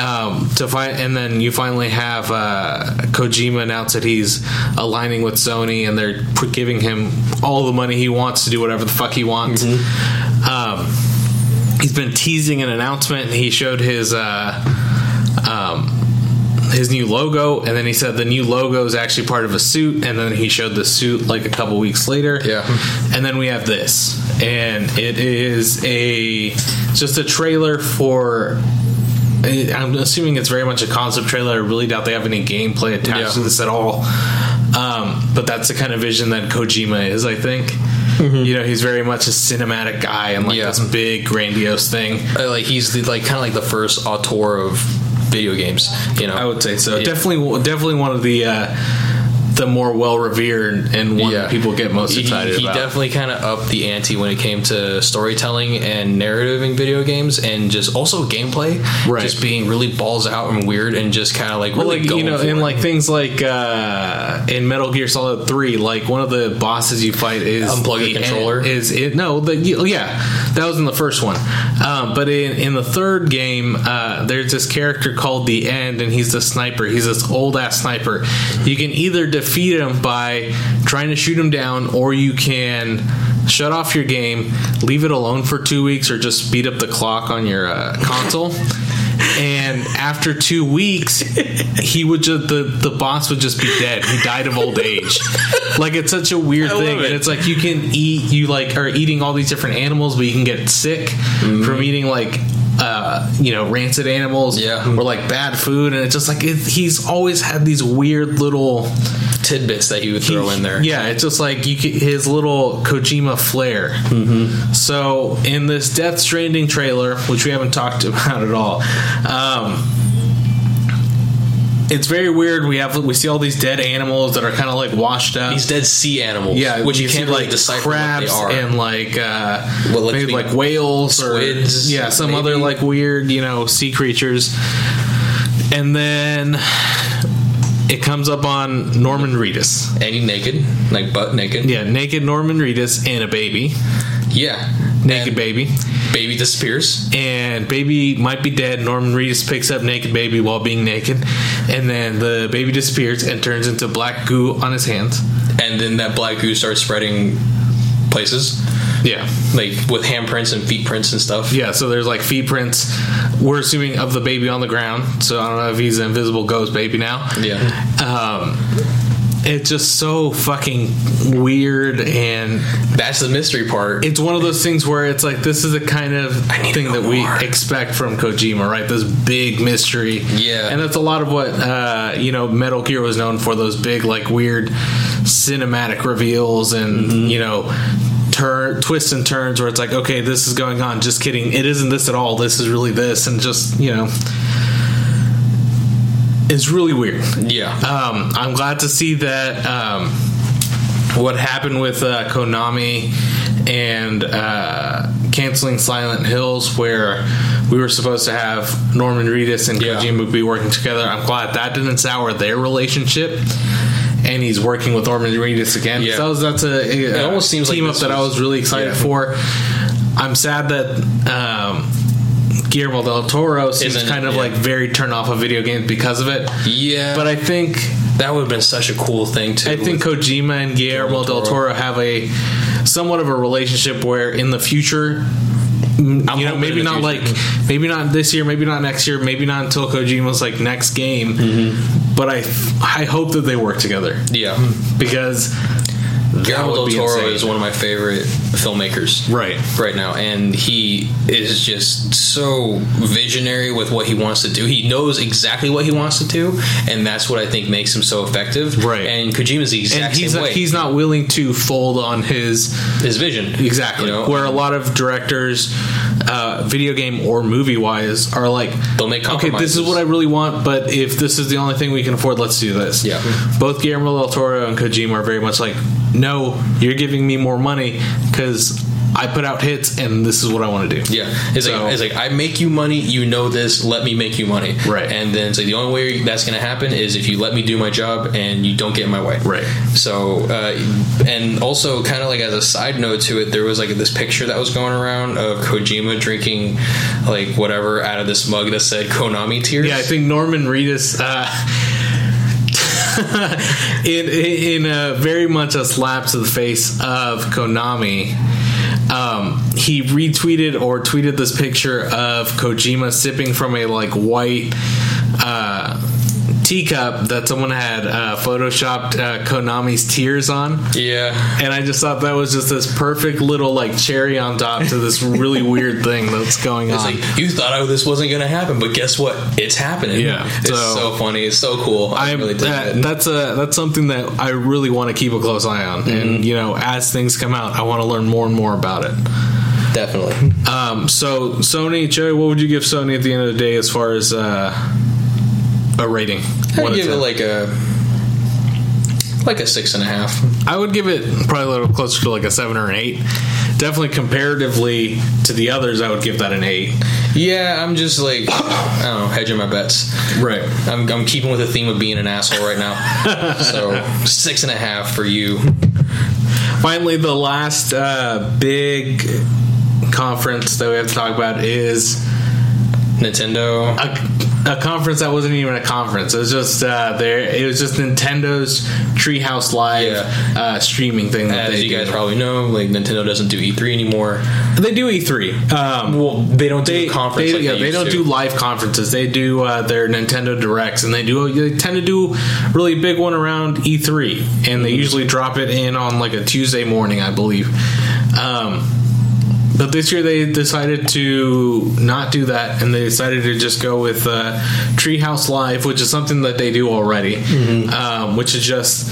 Um, to find, and then you finally have uh, Kojima announce that he's aligning with Sony, and they're giving him all the money he wants to do whatever the fuck he wants. Mm-hmm. Um, he's been teasing an announcement. He showed his. Uh, um, his new logo, and then he said the new logo is actually part of a suit, and then he showed the suit like a couple weeks later. Yeah. and then we have this, and it is a just a trailer for. I'm assuming it's very much a concept trailer. I really doubt they have any gameplay attached Yeah. to this at all. Um, but that's the kind of vision that Kojima is. I think. You know, he's very much a cinematic guy and like Yeah. this big grandiose thing. Uh, like he's the, like kind of like the first auteur of video games. You know, I would say so. Yeah. Definitely, definitely one of the uh, the more well revered and one Yeah. people get most he, excited he about. definitely kind of upped the ante when it came to storytelling and narrative in video games, and just also gameplay. Right. Just being really balls out and weird, and just kind of like Well, really like you know, in it. like things like uh, in Metal Gear Solid Three, like one of the bosses you fight is Unplug the controller? Is it no? The yeah, that was in the first one. Um, but in in the third game, uh, there's this character called the End, and he's the sniper. He's this old ass sniper. You can either defeat him by trying to shoot him down, or you can shut off your game, leave it alone for two weeks, or just speed up the clock on your uh, console. And after two weeks, he would just the the boss would just be dead. He died of old age. Like it's such a weird I thing, it. and it's like you can eat you like are eating all these different animals, but you can get sick Mm-hmm. from eating like uh, you know rancid animals Yeah. or like bad food, and it's just like it, he's always had these weird little tidbits that he would throw in there. yeah, it's just like you could, his little Kojima flair. Mm-hmm. So in this Death Stranding trailer, which we haven't talked about at all, um, it's very weird. We have we see all these dead animals that are kind of like washed up. These dead sea animals, yeah, which you, see, can't really decipher crabs what they are. and like uh, Well, like maybe like whales squids, or yeah, some maybe. other like weird you know sea creatures. And then it comes up on Norman Reedus. and he naked, like butt naked. Yeah, naked Norman Reedus and a baby. Yeah. Naked And baby. Baby disappears. And baby might be dead. Norman Reedus picks up naked baby while being naked. And then the baby disappears and turns into black goo on his hands. and then that black goo starts spreading places, Yeah. like with handprints and feet prints and stuff. Yeah, so there's like feet prints, we're assuming, of the baby on the ground. So I don't know if he's an invisible ghost baby now. Yeah, Um, it's just so fucking weird and that's the mystery part. it's one of those things where it's like this is the kind of I need to thing that we more. expect from Kojima, right? This big mystery. Yeah. And that's a lot of what uh, you know Metal Gear was known for those big like weird cinematic reveals and Mm-hmm. you know turn twists and turns where it's like okay this is going on just kidding it isn't this at all this is really this and just you know it's really weird yeah, um, I'm glad to see that um, what happened with uh, Konami and uh, canceling Silent Hills, where we were supposed to have Norman Reedus and Yeah. Kojima be working together. I'm glad that didn't sour their relationship. And he's working with Norman Reedus again. Yeah. So that was, that's a, a almost seems like team up this that I was- was really excited yeah. for. I'm sad that um, Guillermo del Toro seems Isn't- kind of yeah. like very turned off of video games because of it. yeah. But I think that would have been such a cool thing too. I think Kojima and Guillermo del Toro. Toro have a somewhat of a relationship where in the future, I'm you know, maybe not like maybe not this year, maybe not next year, maybe not until Kojima's like next game. Mm-hmm. But I I hope that they work together yeah, because Guillermo del Toro insane. is one of my favorite filmmakers. right. right now and he is just so visionary with what he wants to do he knows exactly what he wants to do and that's what i think makes him so effective Right. and kojima's the exact And he's same not, way he's not willing to fold on his his vision Exactly. you know Where a lot of directors, uh, video game or movie wise, are like, They'll make okay, this is what I really want, but if this is the only thing we can afford, let's do this. Yeah. Both Guillermo del Toro and Kojima are very much like, no, you're giving me more money because I put out hits and this is what I want to do. yeah, it's So- like it's like I make you money, you know this. Let me make you money, Right. And then it's like the only way that's going to happen is if you let me do my job and you don't get in my way, Right. So, uh, and also kind of like as a side note to it, there was like this picture that was going around of Kojima drinking like whatever out of this mug that said Konami tears. Yeah, I think Norman Reedus, uh, (laughs) in in a very much a slap to the face of Konami, um, he retweeted or tweeted this picture of Kojima sipping from a like white. Uh, teacup that someone had uh, photoshopped uh, Konami's tears on yeah. and I just thought that was just this perfect little like cherry on top to this really (laughs) weird thing that's going It's on. like you thought I, this wasn't going to happen, but guess what? It's happening. Yeah, it's so- so, funny. It's so cool. I I really that, it. that's a that's something that I really want to keep a close eye on, and you know, as things come out, I want to learn more and more about it. Definitely. Um, so Sony, Joey, what would you give Sony at the end of the day as far as uh, a rating? I'd give it like a Like a six and a half. I would give it probably a little closer to like a seven or an eight. Definitely comparatively to the others, I would give that an eight. Yeah, I'm just like (coughs) I don't know, hedging my bets. Right. I'm, I'm keeping with the theme of being an asshole right now. (laughs) so six and a half for you. Finally, the last uh, big conference that we have to talk about is Nintendo. A conference that wasn't even a conference. It was just uh, there. It was just Nintendo's Treehouse Live Yeah. uh, streaming thing that As they you do. guys probably know, like Nintendo doesn't do E3 anymore. They do E3. Um, Well, they don't do they, conference. they, like yeah, they, they don't to. do live conferences. They do uh, their Nintendo Directs, and they do they tend to do really big one around E3, and Mm-hmm. they usually drop it in on like a Tuesday morning, I believe. Um, but this year they decided to not do that, and they decided to just go with uh, Treehouse Live, which is something that they do already, Mm-hmm. um, which is just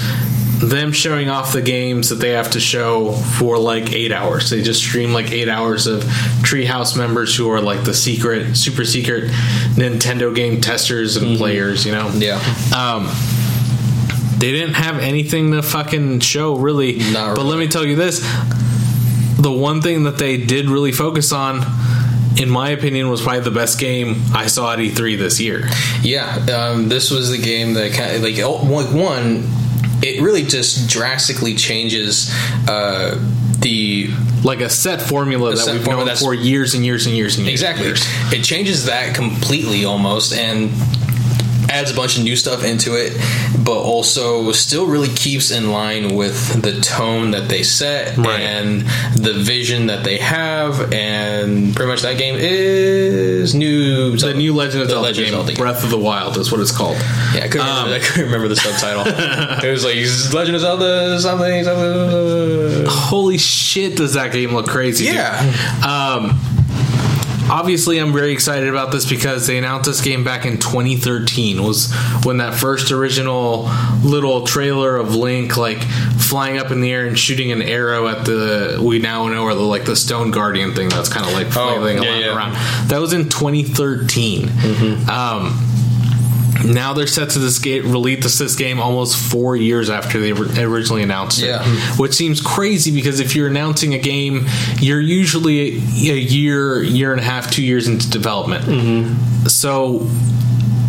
them showing off the games that they have to show for like eight hours. They just stream like eight hours of Treehouse members who are like the secret, super secret Nintendo game testers and players, you know? Mm-hmm. Yeah. Um, they didn't have anything to fucking show really. Not but really. let me tell you this: the one thing that they did really focus on, in my opinion, was probably the best game I saw at E3 this year. Yeah, um, this was the game that kind of like oh, one-. It really just drastically changes uh, the Like a set formula that set we've formula known for years and years and years and years. exactly. And years. It changes that completely almost, and adds a bunch of new stuff into it, but also still really keeps in line with the tone that they set Right. and the vision that they have, and pretty much that game is new. The new Legend of Zelda Legend of Zelda game. Breath of the Wild, is what it's called. Yeah, I couldn't, Um, remember, (laughs) I couldn't remember the subtitle. (laughs) it was like Legend of Zelda something something. Holy shit, does that game look crazy? dude. Yeah. Um, obviously, I'm very excited about this because they announced this game back in 2013. Was when that first original little trailer of Link like flying up in the air and shooting an arrow at the we now know are the like the Stone Guardian thing that's kind of like flailing Oh, yeah, around, yeah. around. That was in 2013. Mm-hmm. Um, now they're set to this game, release this game almost four years after they originally announced it, Yeah. which seems crazy because if you're announcing a game, you're usually a, a year, year and a half, two years into development. Mm-hmm. So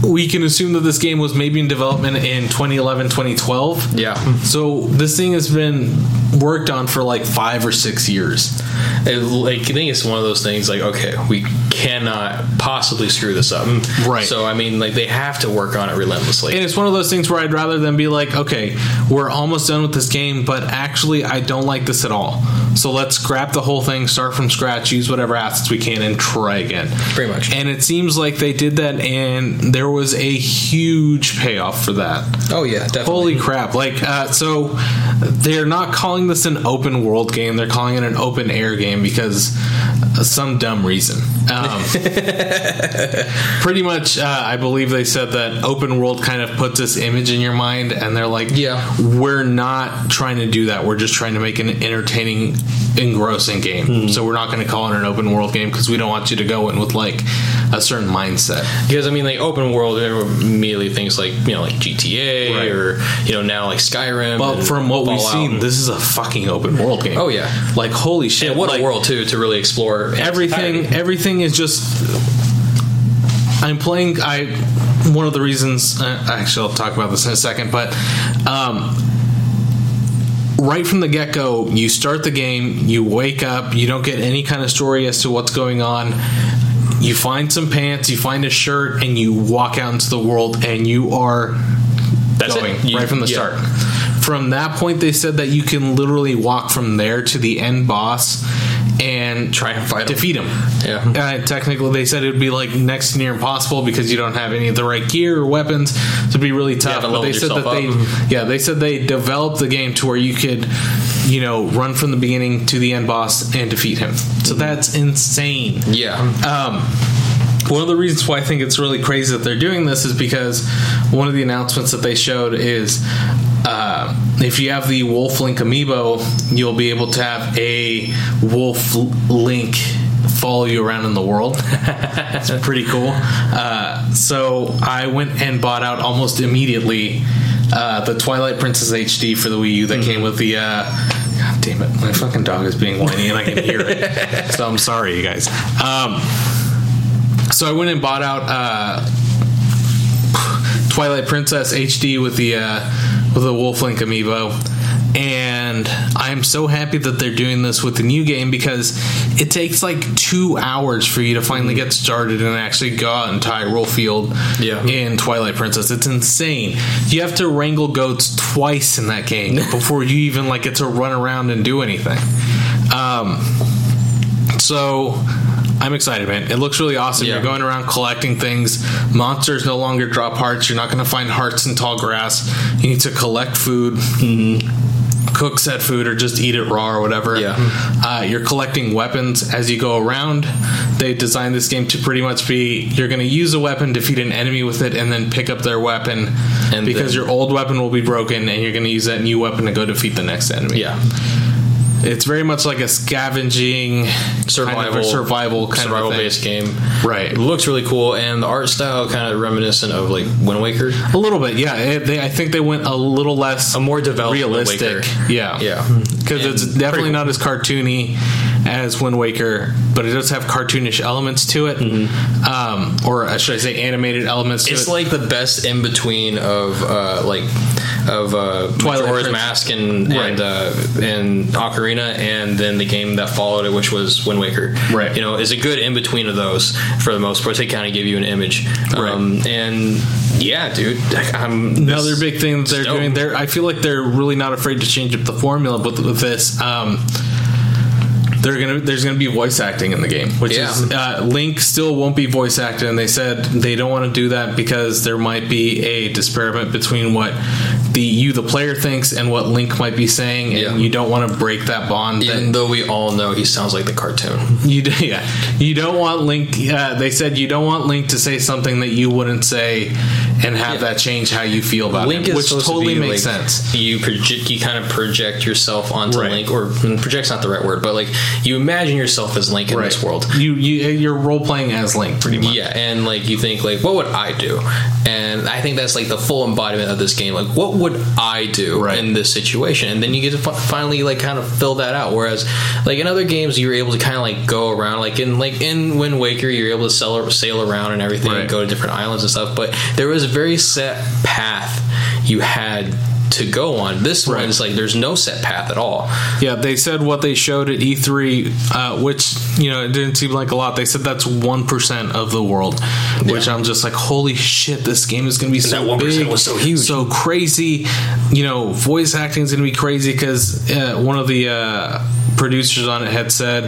we can assume that this game was maybe in development in 2011, 2012. Yeah. So this thing has been worked on for like five or six years. It, like I think it's one of those things like okay, we cannot possibly screw this up. Right. So I mean like they have to work on it relentlessly. And it's one of those things where I'd rather than be like, okay, we're almost done with this game, but actually I don't like this at all. So let's scrap the whole thing, start from scratch, use whatever assets we can, and try again. Pretty much. And it seems like they did that, and there was a huge payoff for that. oh yeah, definitely. Holy crap! Like, uh, so they're not calling this an open world game; they're calling it an open air game because uh, some dumb reason. Um, (laughs) pretty much, uh, I believe they said that open world kind of puts this image in your mind, and they're like, Yeah. we're not trying to do that. We're just trying to make an entertaining, engrossing game. So we're not going to call it an open world game because we don't want you to go in with like a certain mindset. because I mean like open world everyone immediately things like you know like GTA Right. or you know now like Skyrim. But from what we've seen, this is a fucking open world game. Oh, yeah. like holy shit! and what like, a world too to really explore everything everything is just i'm playing i one of the reasons uh, actually i'll talk about this in a second but um right from the get-go you start the game you wake up you don't get any kind of story as to what's going on you find some pants you find a shirt and you walk out into the world and you are That's it. going You- right from the yeah. start. From that point, they said that you can literally walk from there to the end boss and Try and fight him. defeat him. Yeah. Uh, technically, they said it would be like next to near impossible because you don't have any of the right gear or weapons. So it'd be really tough. haven't but they said that they, yeah, they said they developed the game to where you could, you know, run from the beginning to the end boss and defeat him. So that's insane. yeah. Um, one of the reasons why I think it's really crazy that they're doing this is because one of the announcements that they showed is uh, if you have the Wolf Link amiibo, you'll be able to have a Wolf Link follow you around in the world. (laughs) it's pretty cool. Uh, so I went and bought out almost immediately uh, the Twilight Princess HD for the Wii U that came with the. Uh, God damn it! My fucking dog is being whiny and I can hear it. (laughs) so I'm sorry, you guys. Um, so I went and bought out uh, Twilight Princess HD with the uh, with the Wolf Link amiibo, and I'm so happy that they're doing this with the new game because it takes like two hours for you to finally get started and actually go out into Hyrule Field Yeah. in Twilight Princess. It's insane. You have to wrangle goats twice in that game (laughs) before you even like get to run around and do anything. Um, so I'm excited, man. It looks really awesome. Yeah. You're going around collecting things. Monsters no longer drop hearts. You're not going to find hearts in tall grass. You need to collect food. Cook said food or just eat it raw or whatever. Yeah. Uh, you're collecting weapons as you go around. They designed this game to pretty much be you're going to use a weapon, defeat an enemy with it, and then pick up their weapon. And because then- your old weapon will be broken, and you're going to use that new weapon to go defeat the next enemy. Yeah. It's very much like a scavenging Survival, kind of survival kind survival based game. Right. It looks really cool, and the art style kind of reminiscent of like Wind Waker. A little bit, yeah. It, they, I think they went a little less A more developed realistic. Yeah, Yeah. Mm-hmm. Because it's definitely cool. not as cartoony as Wind Waker, but it does have cartoonish elements to it, um, or uh, should I say, animated elements to Mm-hmm. It's it. like the best in between of uh, like of uh, Twilight Majora's Mask and Right. and uh, and Ocarina, and then the game that followed it, which was Wind Waker. Right. You know, is a good in between of those for the most part. They kind of give you an image. Um, and yeah, dude, I'm Another big thing that they're doing there, I feel like they're really not afraid to change up the formula with, with this. Um, they're gonna there's gonna be voice acting in the game, which Yeah. is uh, Link still won't be voice acted, and they said they don't want to do that because there might be a disparity between what the you the player thinks and what Link might be saying, and Yeah. you don't want to break that bond. that- Even though we all know he sounds like the cartoon. you do, yeah. You don't want Link. Uh, they said you don't want Link to say something that you wouldn't say, and have Yeah. that change how you feel about Link him, which totally to makes like, sense. You project, you kind of project yourself onto Right. Link, or mm, project's not the right word, but like you imagine yourself as Link in this world. You, you you're role playing as Link, pretty much. Yeah, and like you think like, what would I do? And I think that's like the full embodiment of this game. Like, what would I do Right. in this situation? And then you get to fi- finally like kind of fill that out. Whereas like in other games, you're able to kind of like go around. Like in like in Wind Waker, you're able to sail, sail around and everything, Right. and go to different islands and stuff. But there was a very set path you had to go on. This Right. one's like there's no set path at all. Yeah, they said what they showed at E3, uh, which you know it didn't seem like a lot. They said that's one percent of the world, which Yeah. I'm just like, holy shit, this game is going to be so that 1% big, was so huge. so crazy. You know, voice acting is going to be crazy because uh, one of the uh, producers on it had said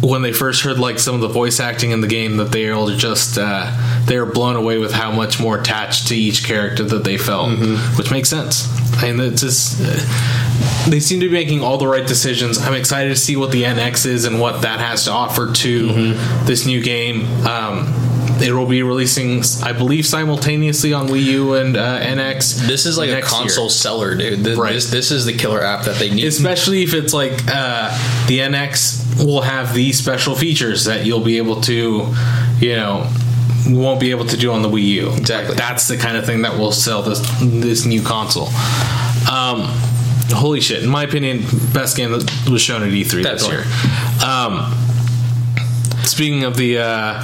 when they first heard like some of the voice acting in the game that they were just uh, they were blown away with how much more attached to each character that they felt, which makes sense. And it's just uh, they seem to be making all the right decisions. I'm excited to see what the NX is and what that has to offer to this new game. Um, it will be releasing, I believe, simultaneously on Wii U and uh, NX. This is like a next year. console seller, dude. This, Right. this this is the killer app that they need. especially if it's like uh, the NX will have these special features that you'll be able to, you know, won't be able to do on the Wii U. Exactly. That's the kind of thing that will sell this this new console. Um, holy shit! In my opinion, best game that was shown at E3 this year. Um, speaking of the uh,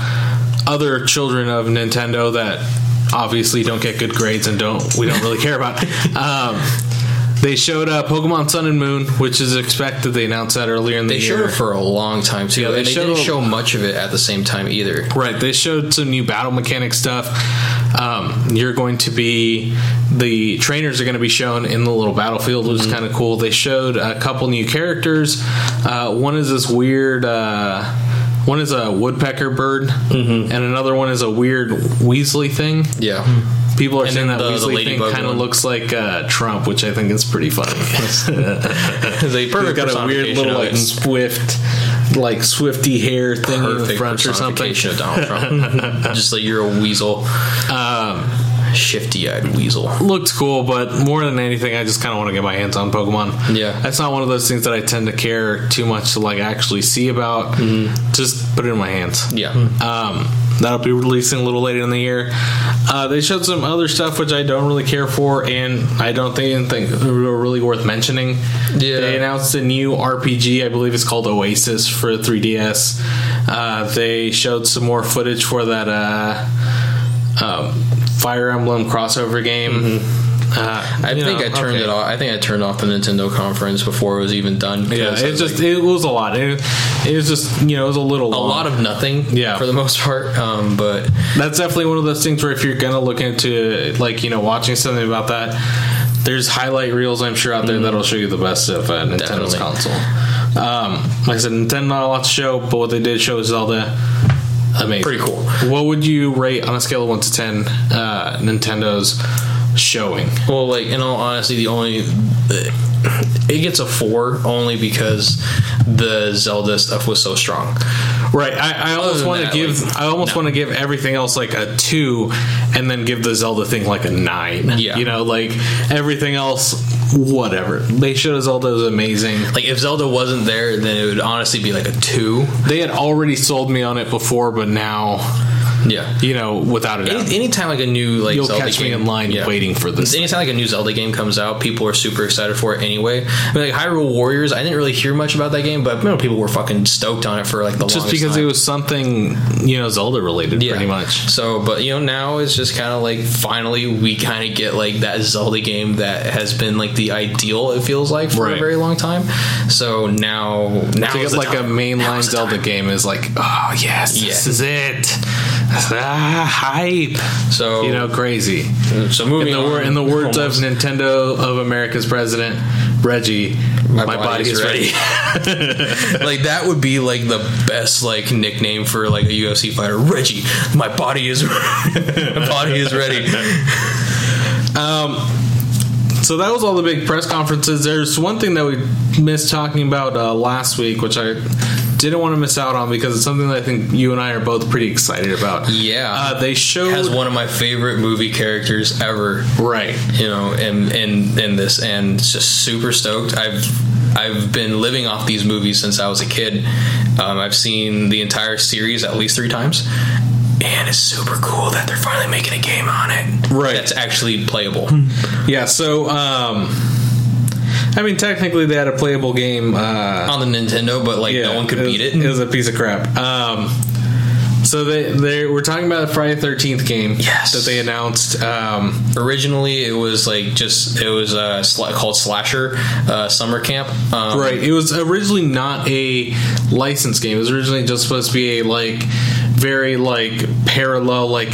other children of Nintendo that obviously don't get good grades and don't we don't really care about. (laughs) Um, they showed uh, Pokemon Sun and Moon, which is expected. They announced that earlier in the They year. showed it for a long time too, Yeah, they and they showed didn't show much of it at the same time either. Right. They showed some new battle mechanic stuff. Um, you're going to be the trainers are going to be shown in the little battlefield, which is kind of cool. They showed a couple new characters. Uh, one is this weird. Uh, one is a woodpecker bird, and another one is a weird Weasley thing. Yeah, People are And saying that the- the Weasley thing kind of looks like uh, Trump, which I think is pretty funny. (laughs) (laughs) they perfect got a weird little like swift, like swifty hair thing in the perfect front or something. of Donald Trump. (laughs) Just like you're a weasel. Um, shifty-eyed weasel. looked cool, but more than anything, I just kind of want to get my hands on Pokemon. Yeah. that's not one of those things that I tend to care too much to like actually see about. Just put it in my hands. Yeah. Um, that'll be releasing a little later in the year. Uh, they showed some other stuff which I don't really care for, and I don't think, think are really worth mentioning. Yeah. They announced a new RPG, I believe it's called Oasis for 3DS. Uh, they showed some more footage for that uh, um, Fire Emblem crossover game. Uh, I think know, I turned okay. it off. I think I turned off the Nintendo conference before it was even done. Yeah, it was just like, it was a lot. It, it was just you know it was a little a long. lot of nothing. Yeah. for the most part. Um, but That's definitely one of those things where if you're gonna look into like you know watching something about that, there's highlight reels I'm sure out there that'll show you the best of uh, Nintendo's Definitely. console. Um, like I said, Nintendo not a lot to show, but what they did show is Zelda. Amazing, Pretty cool. What would you rate on a scale of one to ten uh, Nintendo's showing? well, like in all honesty, the only it gets a four only because the Zelda stuff was so strong. Right. I, I almost want to give. like, I almost no. want to give everything else like a two, and then give the Zelda thing like a nine. Yeah. You know, like everything else, whatever. They showed Zelda was amazing. Like if Zelda wasn't there, then it would honestly be like a two. They had already sold me on it before, but now, Yeah. you know, without a doubt, Any, anytime like a new like you'll Zelda catch game, me in line yeah. waiting for this. Anytime like a new Zelda game comes out, people are super excited for it anyway. I mean, like Hyrule Warriors, I didn't really hear much about that game, but you know, people were fucking stoked on it for like the Just because time. it was something, you know, Zelda related, Yeah. pretty much. So, but you know, now it's just kind of like finally we kind of get like that Zelda game that has been like the ideal. It feels like for Right. a very long time. So now, now To get like a mainline Now is the Zelda time. game is like, oh yes, this is it. (laughs) Ah, hype. So You know, crazy. so moving In the, on. in the words almost. of Nintendo of America's president Reggie, my, body, is ready. (laughs) like that would be like the best like nickname for like a UFC fighter. Reggie, my body is (laughs) my body is ready. um. so that was all the big press conferences. There's one thing that we missed talking about uh, last week, which I didn't want to miss out on because it's something that I think you and I are both pretty excited about. Yeah. uh, they showed Has one of my favorite movie characters ever. right. You know, in in in this, and it's just super stoked. I've I've been living off these movies since I was a kid. Um, I've seen the entire series at least three times. And it's super cool that they're finally making a game on it. Right. That's actually playable. Yeah. So, um, I mean, technically they had a playable game. Uh, on the Nintendo, but like no one could was- beat it. It was a piece of crap. Um, so they they we're talking about a Friday Thirteenth game Yes. that they announced. Um, Originally, it was like just it was uh, sla- called Slasher uh, Summer Camp. Um, right. It was originally not a licensed game. It was originally just supposed to be a like very like parallel like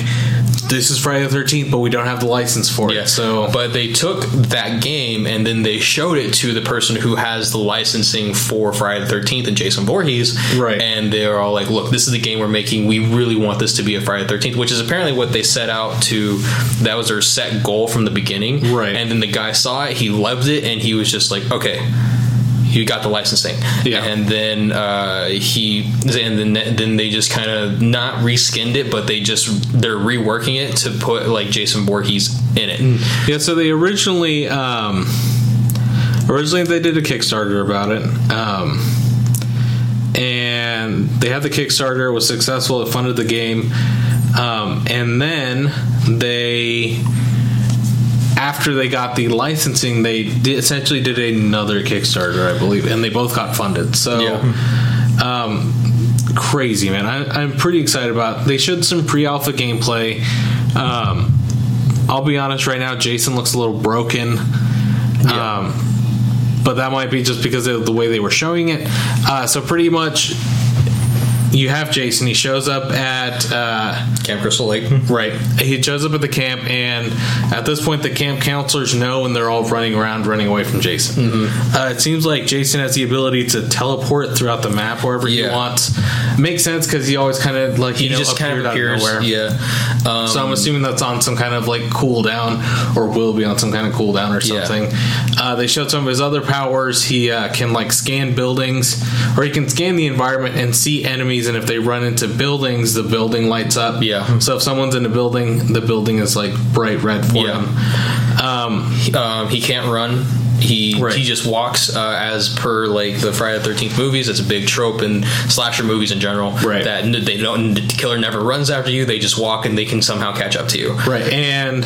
this is Friday the Thirteenth, but we don't have the license for it. Yeah. So but they took that game and then they showed it to the person who has the licensing for Friday the Thirteenth and Jason Voorhees. Right. And they're all like, "Look, this is the game we're making. We really want this to be a Friday the Thirteenth, which is apparently what they set out to. That was their set goal from the beginning. Right. And then the guy saw it, he loved it, and he was just like, "Okay." You got the licensing, Yeah. and then uh, he, and then then they just kind of not reskinned it, but they just they're reworking it to put like Jason Voorhees in it. Yeah, so they originally um, originally they did a Kickstarter about it, um, and they had the Kickstarter. It was successful. It funded the game, um, and then they. After they got the licensing, they did, essentially did another Kickstarter, I believe, and they both got funded. So, um, crazy man! I, I'm pretty excited about. They showed some pre-alpha gameplay. Um, I'll be honest right now, Jason looks a little broken. Um, but that might be just because of the way they were showing it. Uh, so pretty much, you have Jason. He shows up at uh, Camp Crystal Lake. right. He shows up at the camp, and at this point, the camp counselors know, and they're all running around, running away from Jason. Mm-hmm. Uh, it seems like Jason has the ability to teleport throughout the map wherever he Yeah. wants. Makes sense because he always kind of like He you know, just kind of appeared out appears. nowhere. Yeah. Um, So I'm assuming that's on some kind of like cooldown, or will be on some kind of cooldown or Yeah. something. Uh, they showed some of his other powers. He uh, can like scan buildings, or he can scan the environment and see enemies enemies, and if they run into buildings, the building lights up. Yeah. So if someone's in a building, the building is like bright red for Yeah. them. Um, Um, he can't run. He Right. he just walks uh, as per like the Friday the Thirteenth movies. It's a big trope in slasher movies in general. Right. That they don't. The killer never runs after you. They just walk and they can somehow catch up to you. right, and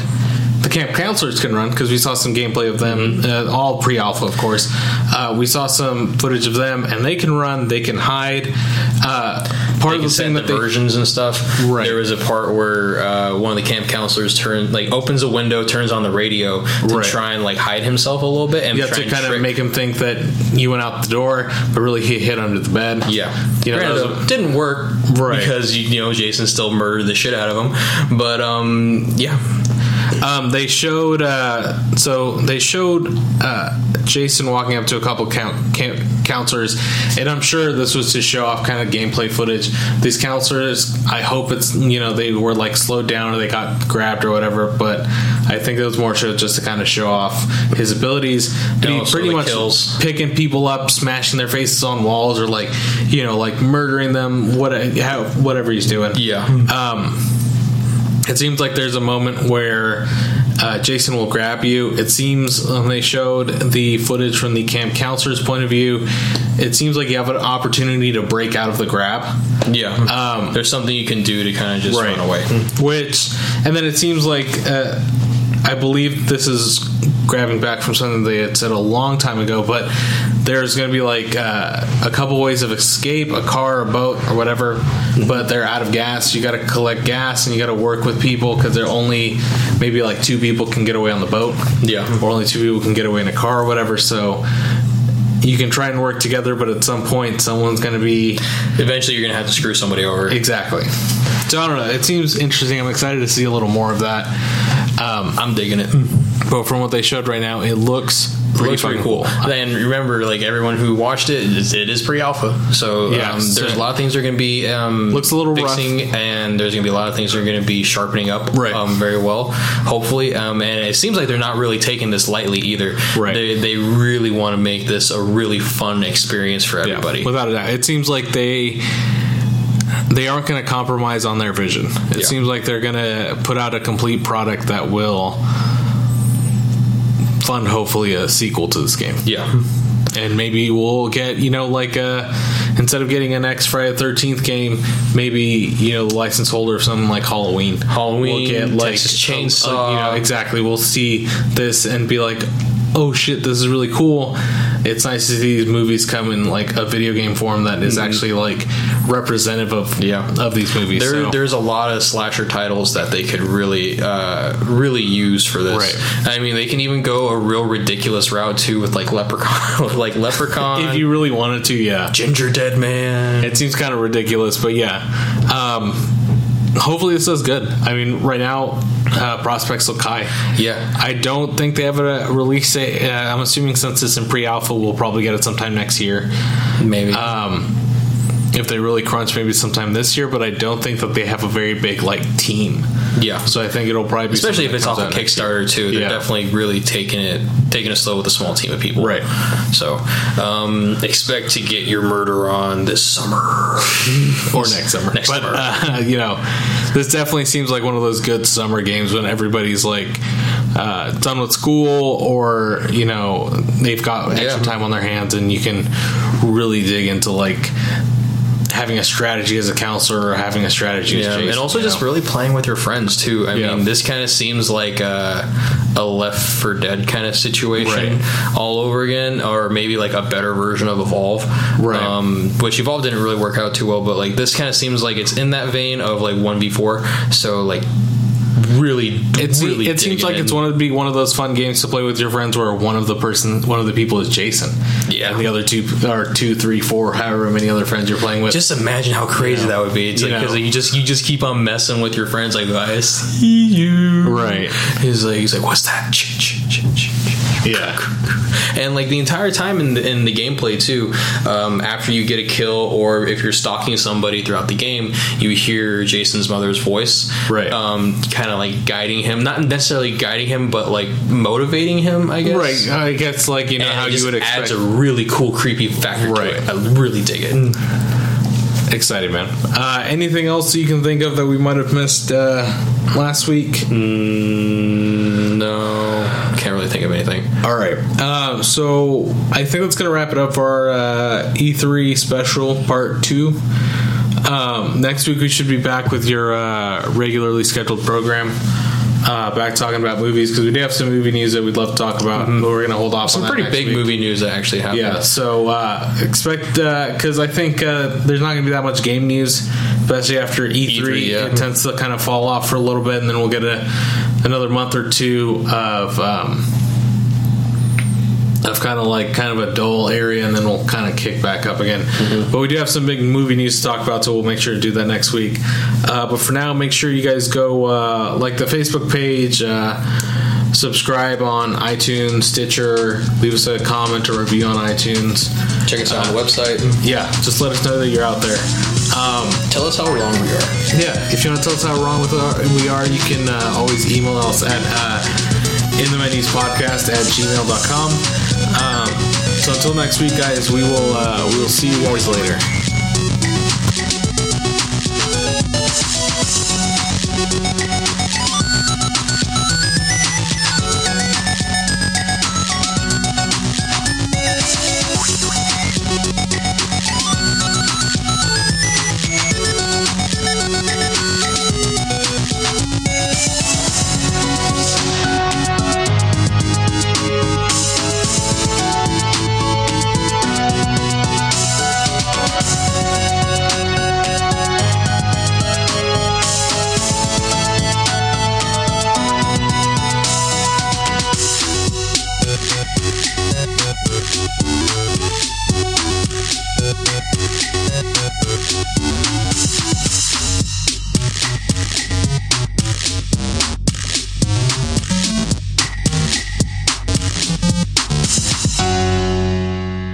the camp counselors can run because we saw some gameplay of them, uh, all pre-alpha, of course. Uh, we saw some footage of them, and they can run, they can hide. Uh, part They of the thing that they and stuff. Right. There was a part where uh, one of the camp counselors turn like opens a window, turns on the radio to Right. try and like hide himself a little bit and Yeah, to kind of make him think that you went out the door, but really he hid under the bed. Yeah, you know, Granted, was didn't work Right. because you know Jason still murdered the shit out of him. But um, yeah, Um, they showed uh, so they showed uh, Jason walking up to a couple count, camp counselors, and I'm sure this was to show off kind of gameplay footage. These counselors, I hope it's you know they were like slowed down or they got grabbed or whatever, but I think it was more so just to kind of show off his abilities. But he pretty much kills. picking people up, smashing their faces on walls, or like you know like murdering them. What whatever he's doing. yeah. Um, it seems like there's a moment where uh, Jason will grab you. It seems when they showed the footage from the camp counselor's point of view, it seems like you have an opportunity to break out of the grab. Yeah. Um, There's something you can do to kind of just Right. run away. Which, and then it seems like uh, I believe this is grabbing back from something they had said a long time ago, but there's going to be like uh, a couple ways of escape a car, a boat, or whatever, but they're out of gas. You got to collect gas and you got to work with people because they're only maybe like two people can get away on the boat. Yeah. Or only two people can get away in a car or whatever. So. You can try and work together, but at some point, someone's going to be Eventually, you're gonna have to screw somebody over. Exactly. So I don't know. It seems interesting. I'm excited to see a little more of that. Um, I'm digging it. but from what they showed right now, it looks pretty looks pretty cool. And remember, like everyone who watched it, it is- it is pre-alpha. So Yeah, um, there's so- a lot of things they're going to be um, Looks a little rough. and there's going to be a lot of things they're going to be sharpening up Right. um, very well. Hopefully, um, and it seems like they're not really taking this lightly either. Right. They they really want to make this a really fun experience for Yeah, everybody. without a doubt. It seems like they they aren't going to compromise on their vision. It Yeah. seems like they're going to put out a complete product that will fund hopefully a sequel to this game. yeah. Hmm. and maybe we'll get you know like a instead of getting an next Friday Thirteenth game, maybe you know the license holder of something like Halloween. Halloween, Texas a- a- Chainsaw. you know exactly. We'll see this and be like, oh shit, this is really cool. It's nice to see these movies come in like a video game form that is mm-hmm. actually like representative of. Yeah. of these movies. There, so. there's a lot of slasher titles that they could really, uh, really use for this. Right. I mean, they can even go a real ridiculous route too with like Leprechaun, (laughs) with like Leprechaun, if you really wanted to, yeah. Gingerdead Man. It seems kind of ridiculous, but yeah. Um, hopefully, this does good. I mean, right now, uh, prospects look high. Yeah. I don't think they have a release date. Uh, I'm assuming since it's in pre-alpha, we'll probably get it sometime next year. Maybe. Um, if they really crunch, maybe sometime this year. But I don't think that they have a very big like team. yeah. So I think it'll probably be Especially if it's off of out next year. Kickstarter too, they're Yeah. definitely really taking it taking it slow with a small team of people. Right. So um, expect to get your murder on this summer. (laughs) or next summer. Next but summer. Uh, (laughs) you know, this definitely seems like one of those good summer games when everybody's like uh, done with school or you know they've got extra Yeah. time on their hands and you can really dig into like having a strategy as a counselor or having a strategy as Yeah, Jason, and also just know? really playing with your friends too. I Yeah. mean, this kind of seems like a, a Left 4 Dead kind of situation all over again, or maybe like a better version of Evolve, Right. Um, which Evolve didn't really work out too well, but like this kind of seems like it's in that vein of like one v four. So like really, It's, really it seems like it's in. one of be one of those fun games to play with your friends where one of the person one of the people is Jason. Yeah. And the other two or two, three, four, however many other friends you're playing with. Just imagine how crazy You know, that would be. It's you like because know. you just you just keep on messing with your friends. Like I see you, Right. He's like he's like, what's that? Ch- ch- ch- ch- ch- yeah. and like the entire time in the, in the gameplay too um, after you get a kill or if you're stalking somebody throughout the game you hear jason's mother's voice Right. um, kind of like guiding him not necessarily guiding him but like motivating him i guess Right. I guess like you know and how you would expect adds a really cool creepy factor Right. to it i really dig it Excited, man. Uh, anything else you can think of that we might have missed uh, last week? Mm, no, can't really think of anything. All right. Uh, so I think that's going to wrap it up for our uh, E3 special part two. Um, next week we should be back with your uh, regularly scheduled program. Uh, back talking about movies because we do have some movie news that we'd love to talk about, but we're going to hold off Some on that pretty big week. movie news that actually happened. Yeah, so uh, expect because I think uh, there's not going to be that much game news, especially after E3. E3, yeah. It tends to kind of fall off for a little bit, and then we'll get a, another month or two of um, of kind of like kind of a dull area, and then we'll kind of kick back up again. But we do have some big movie news to talk about, so we'll make sure to do that next week. Uh, but for now, make sure you guys go uh, like the Facebook page. Uh, Subscribe on iTunes, Stitcher, leave us a comment or review on iTunes. Check us out on the website. Yeah, just let us know that you're out there. Um, Tell us how wrong we are. yeah, if you want to tell us how wrong with our, we are, you can uh, always email us at uh, in the menus podcast at gmail.com. Um, so until next week, guys, we will uh, we will see you guys later.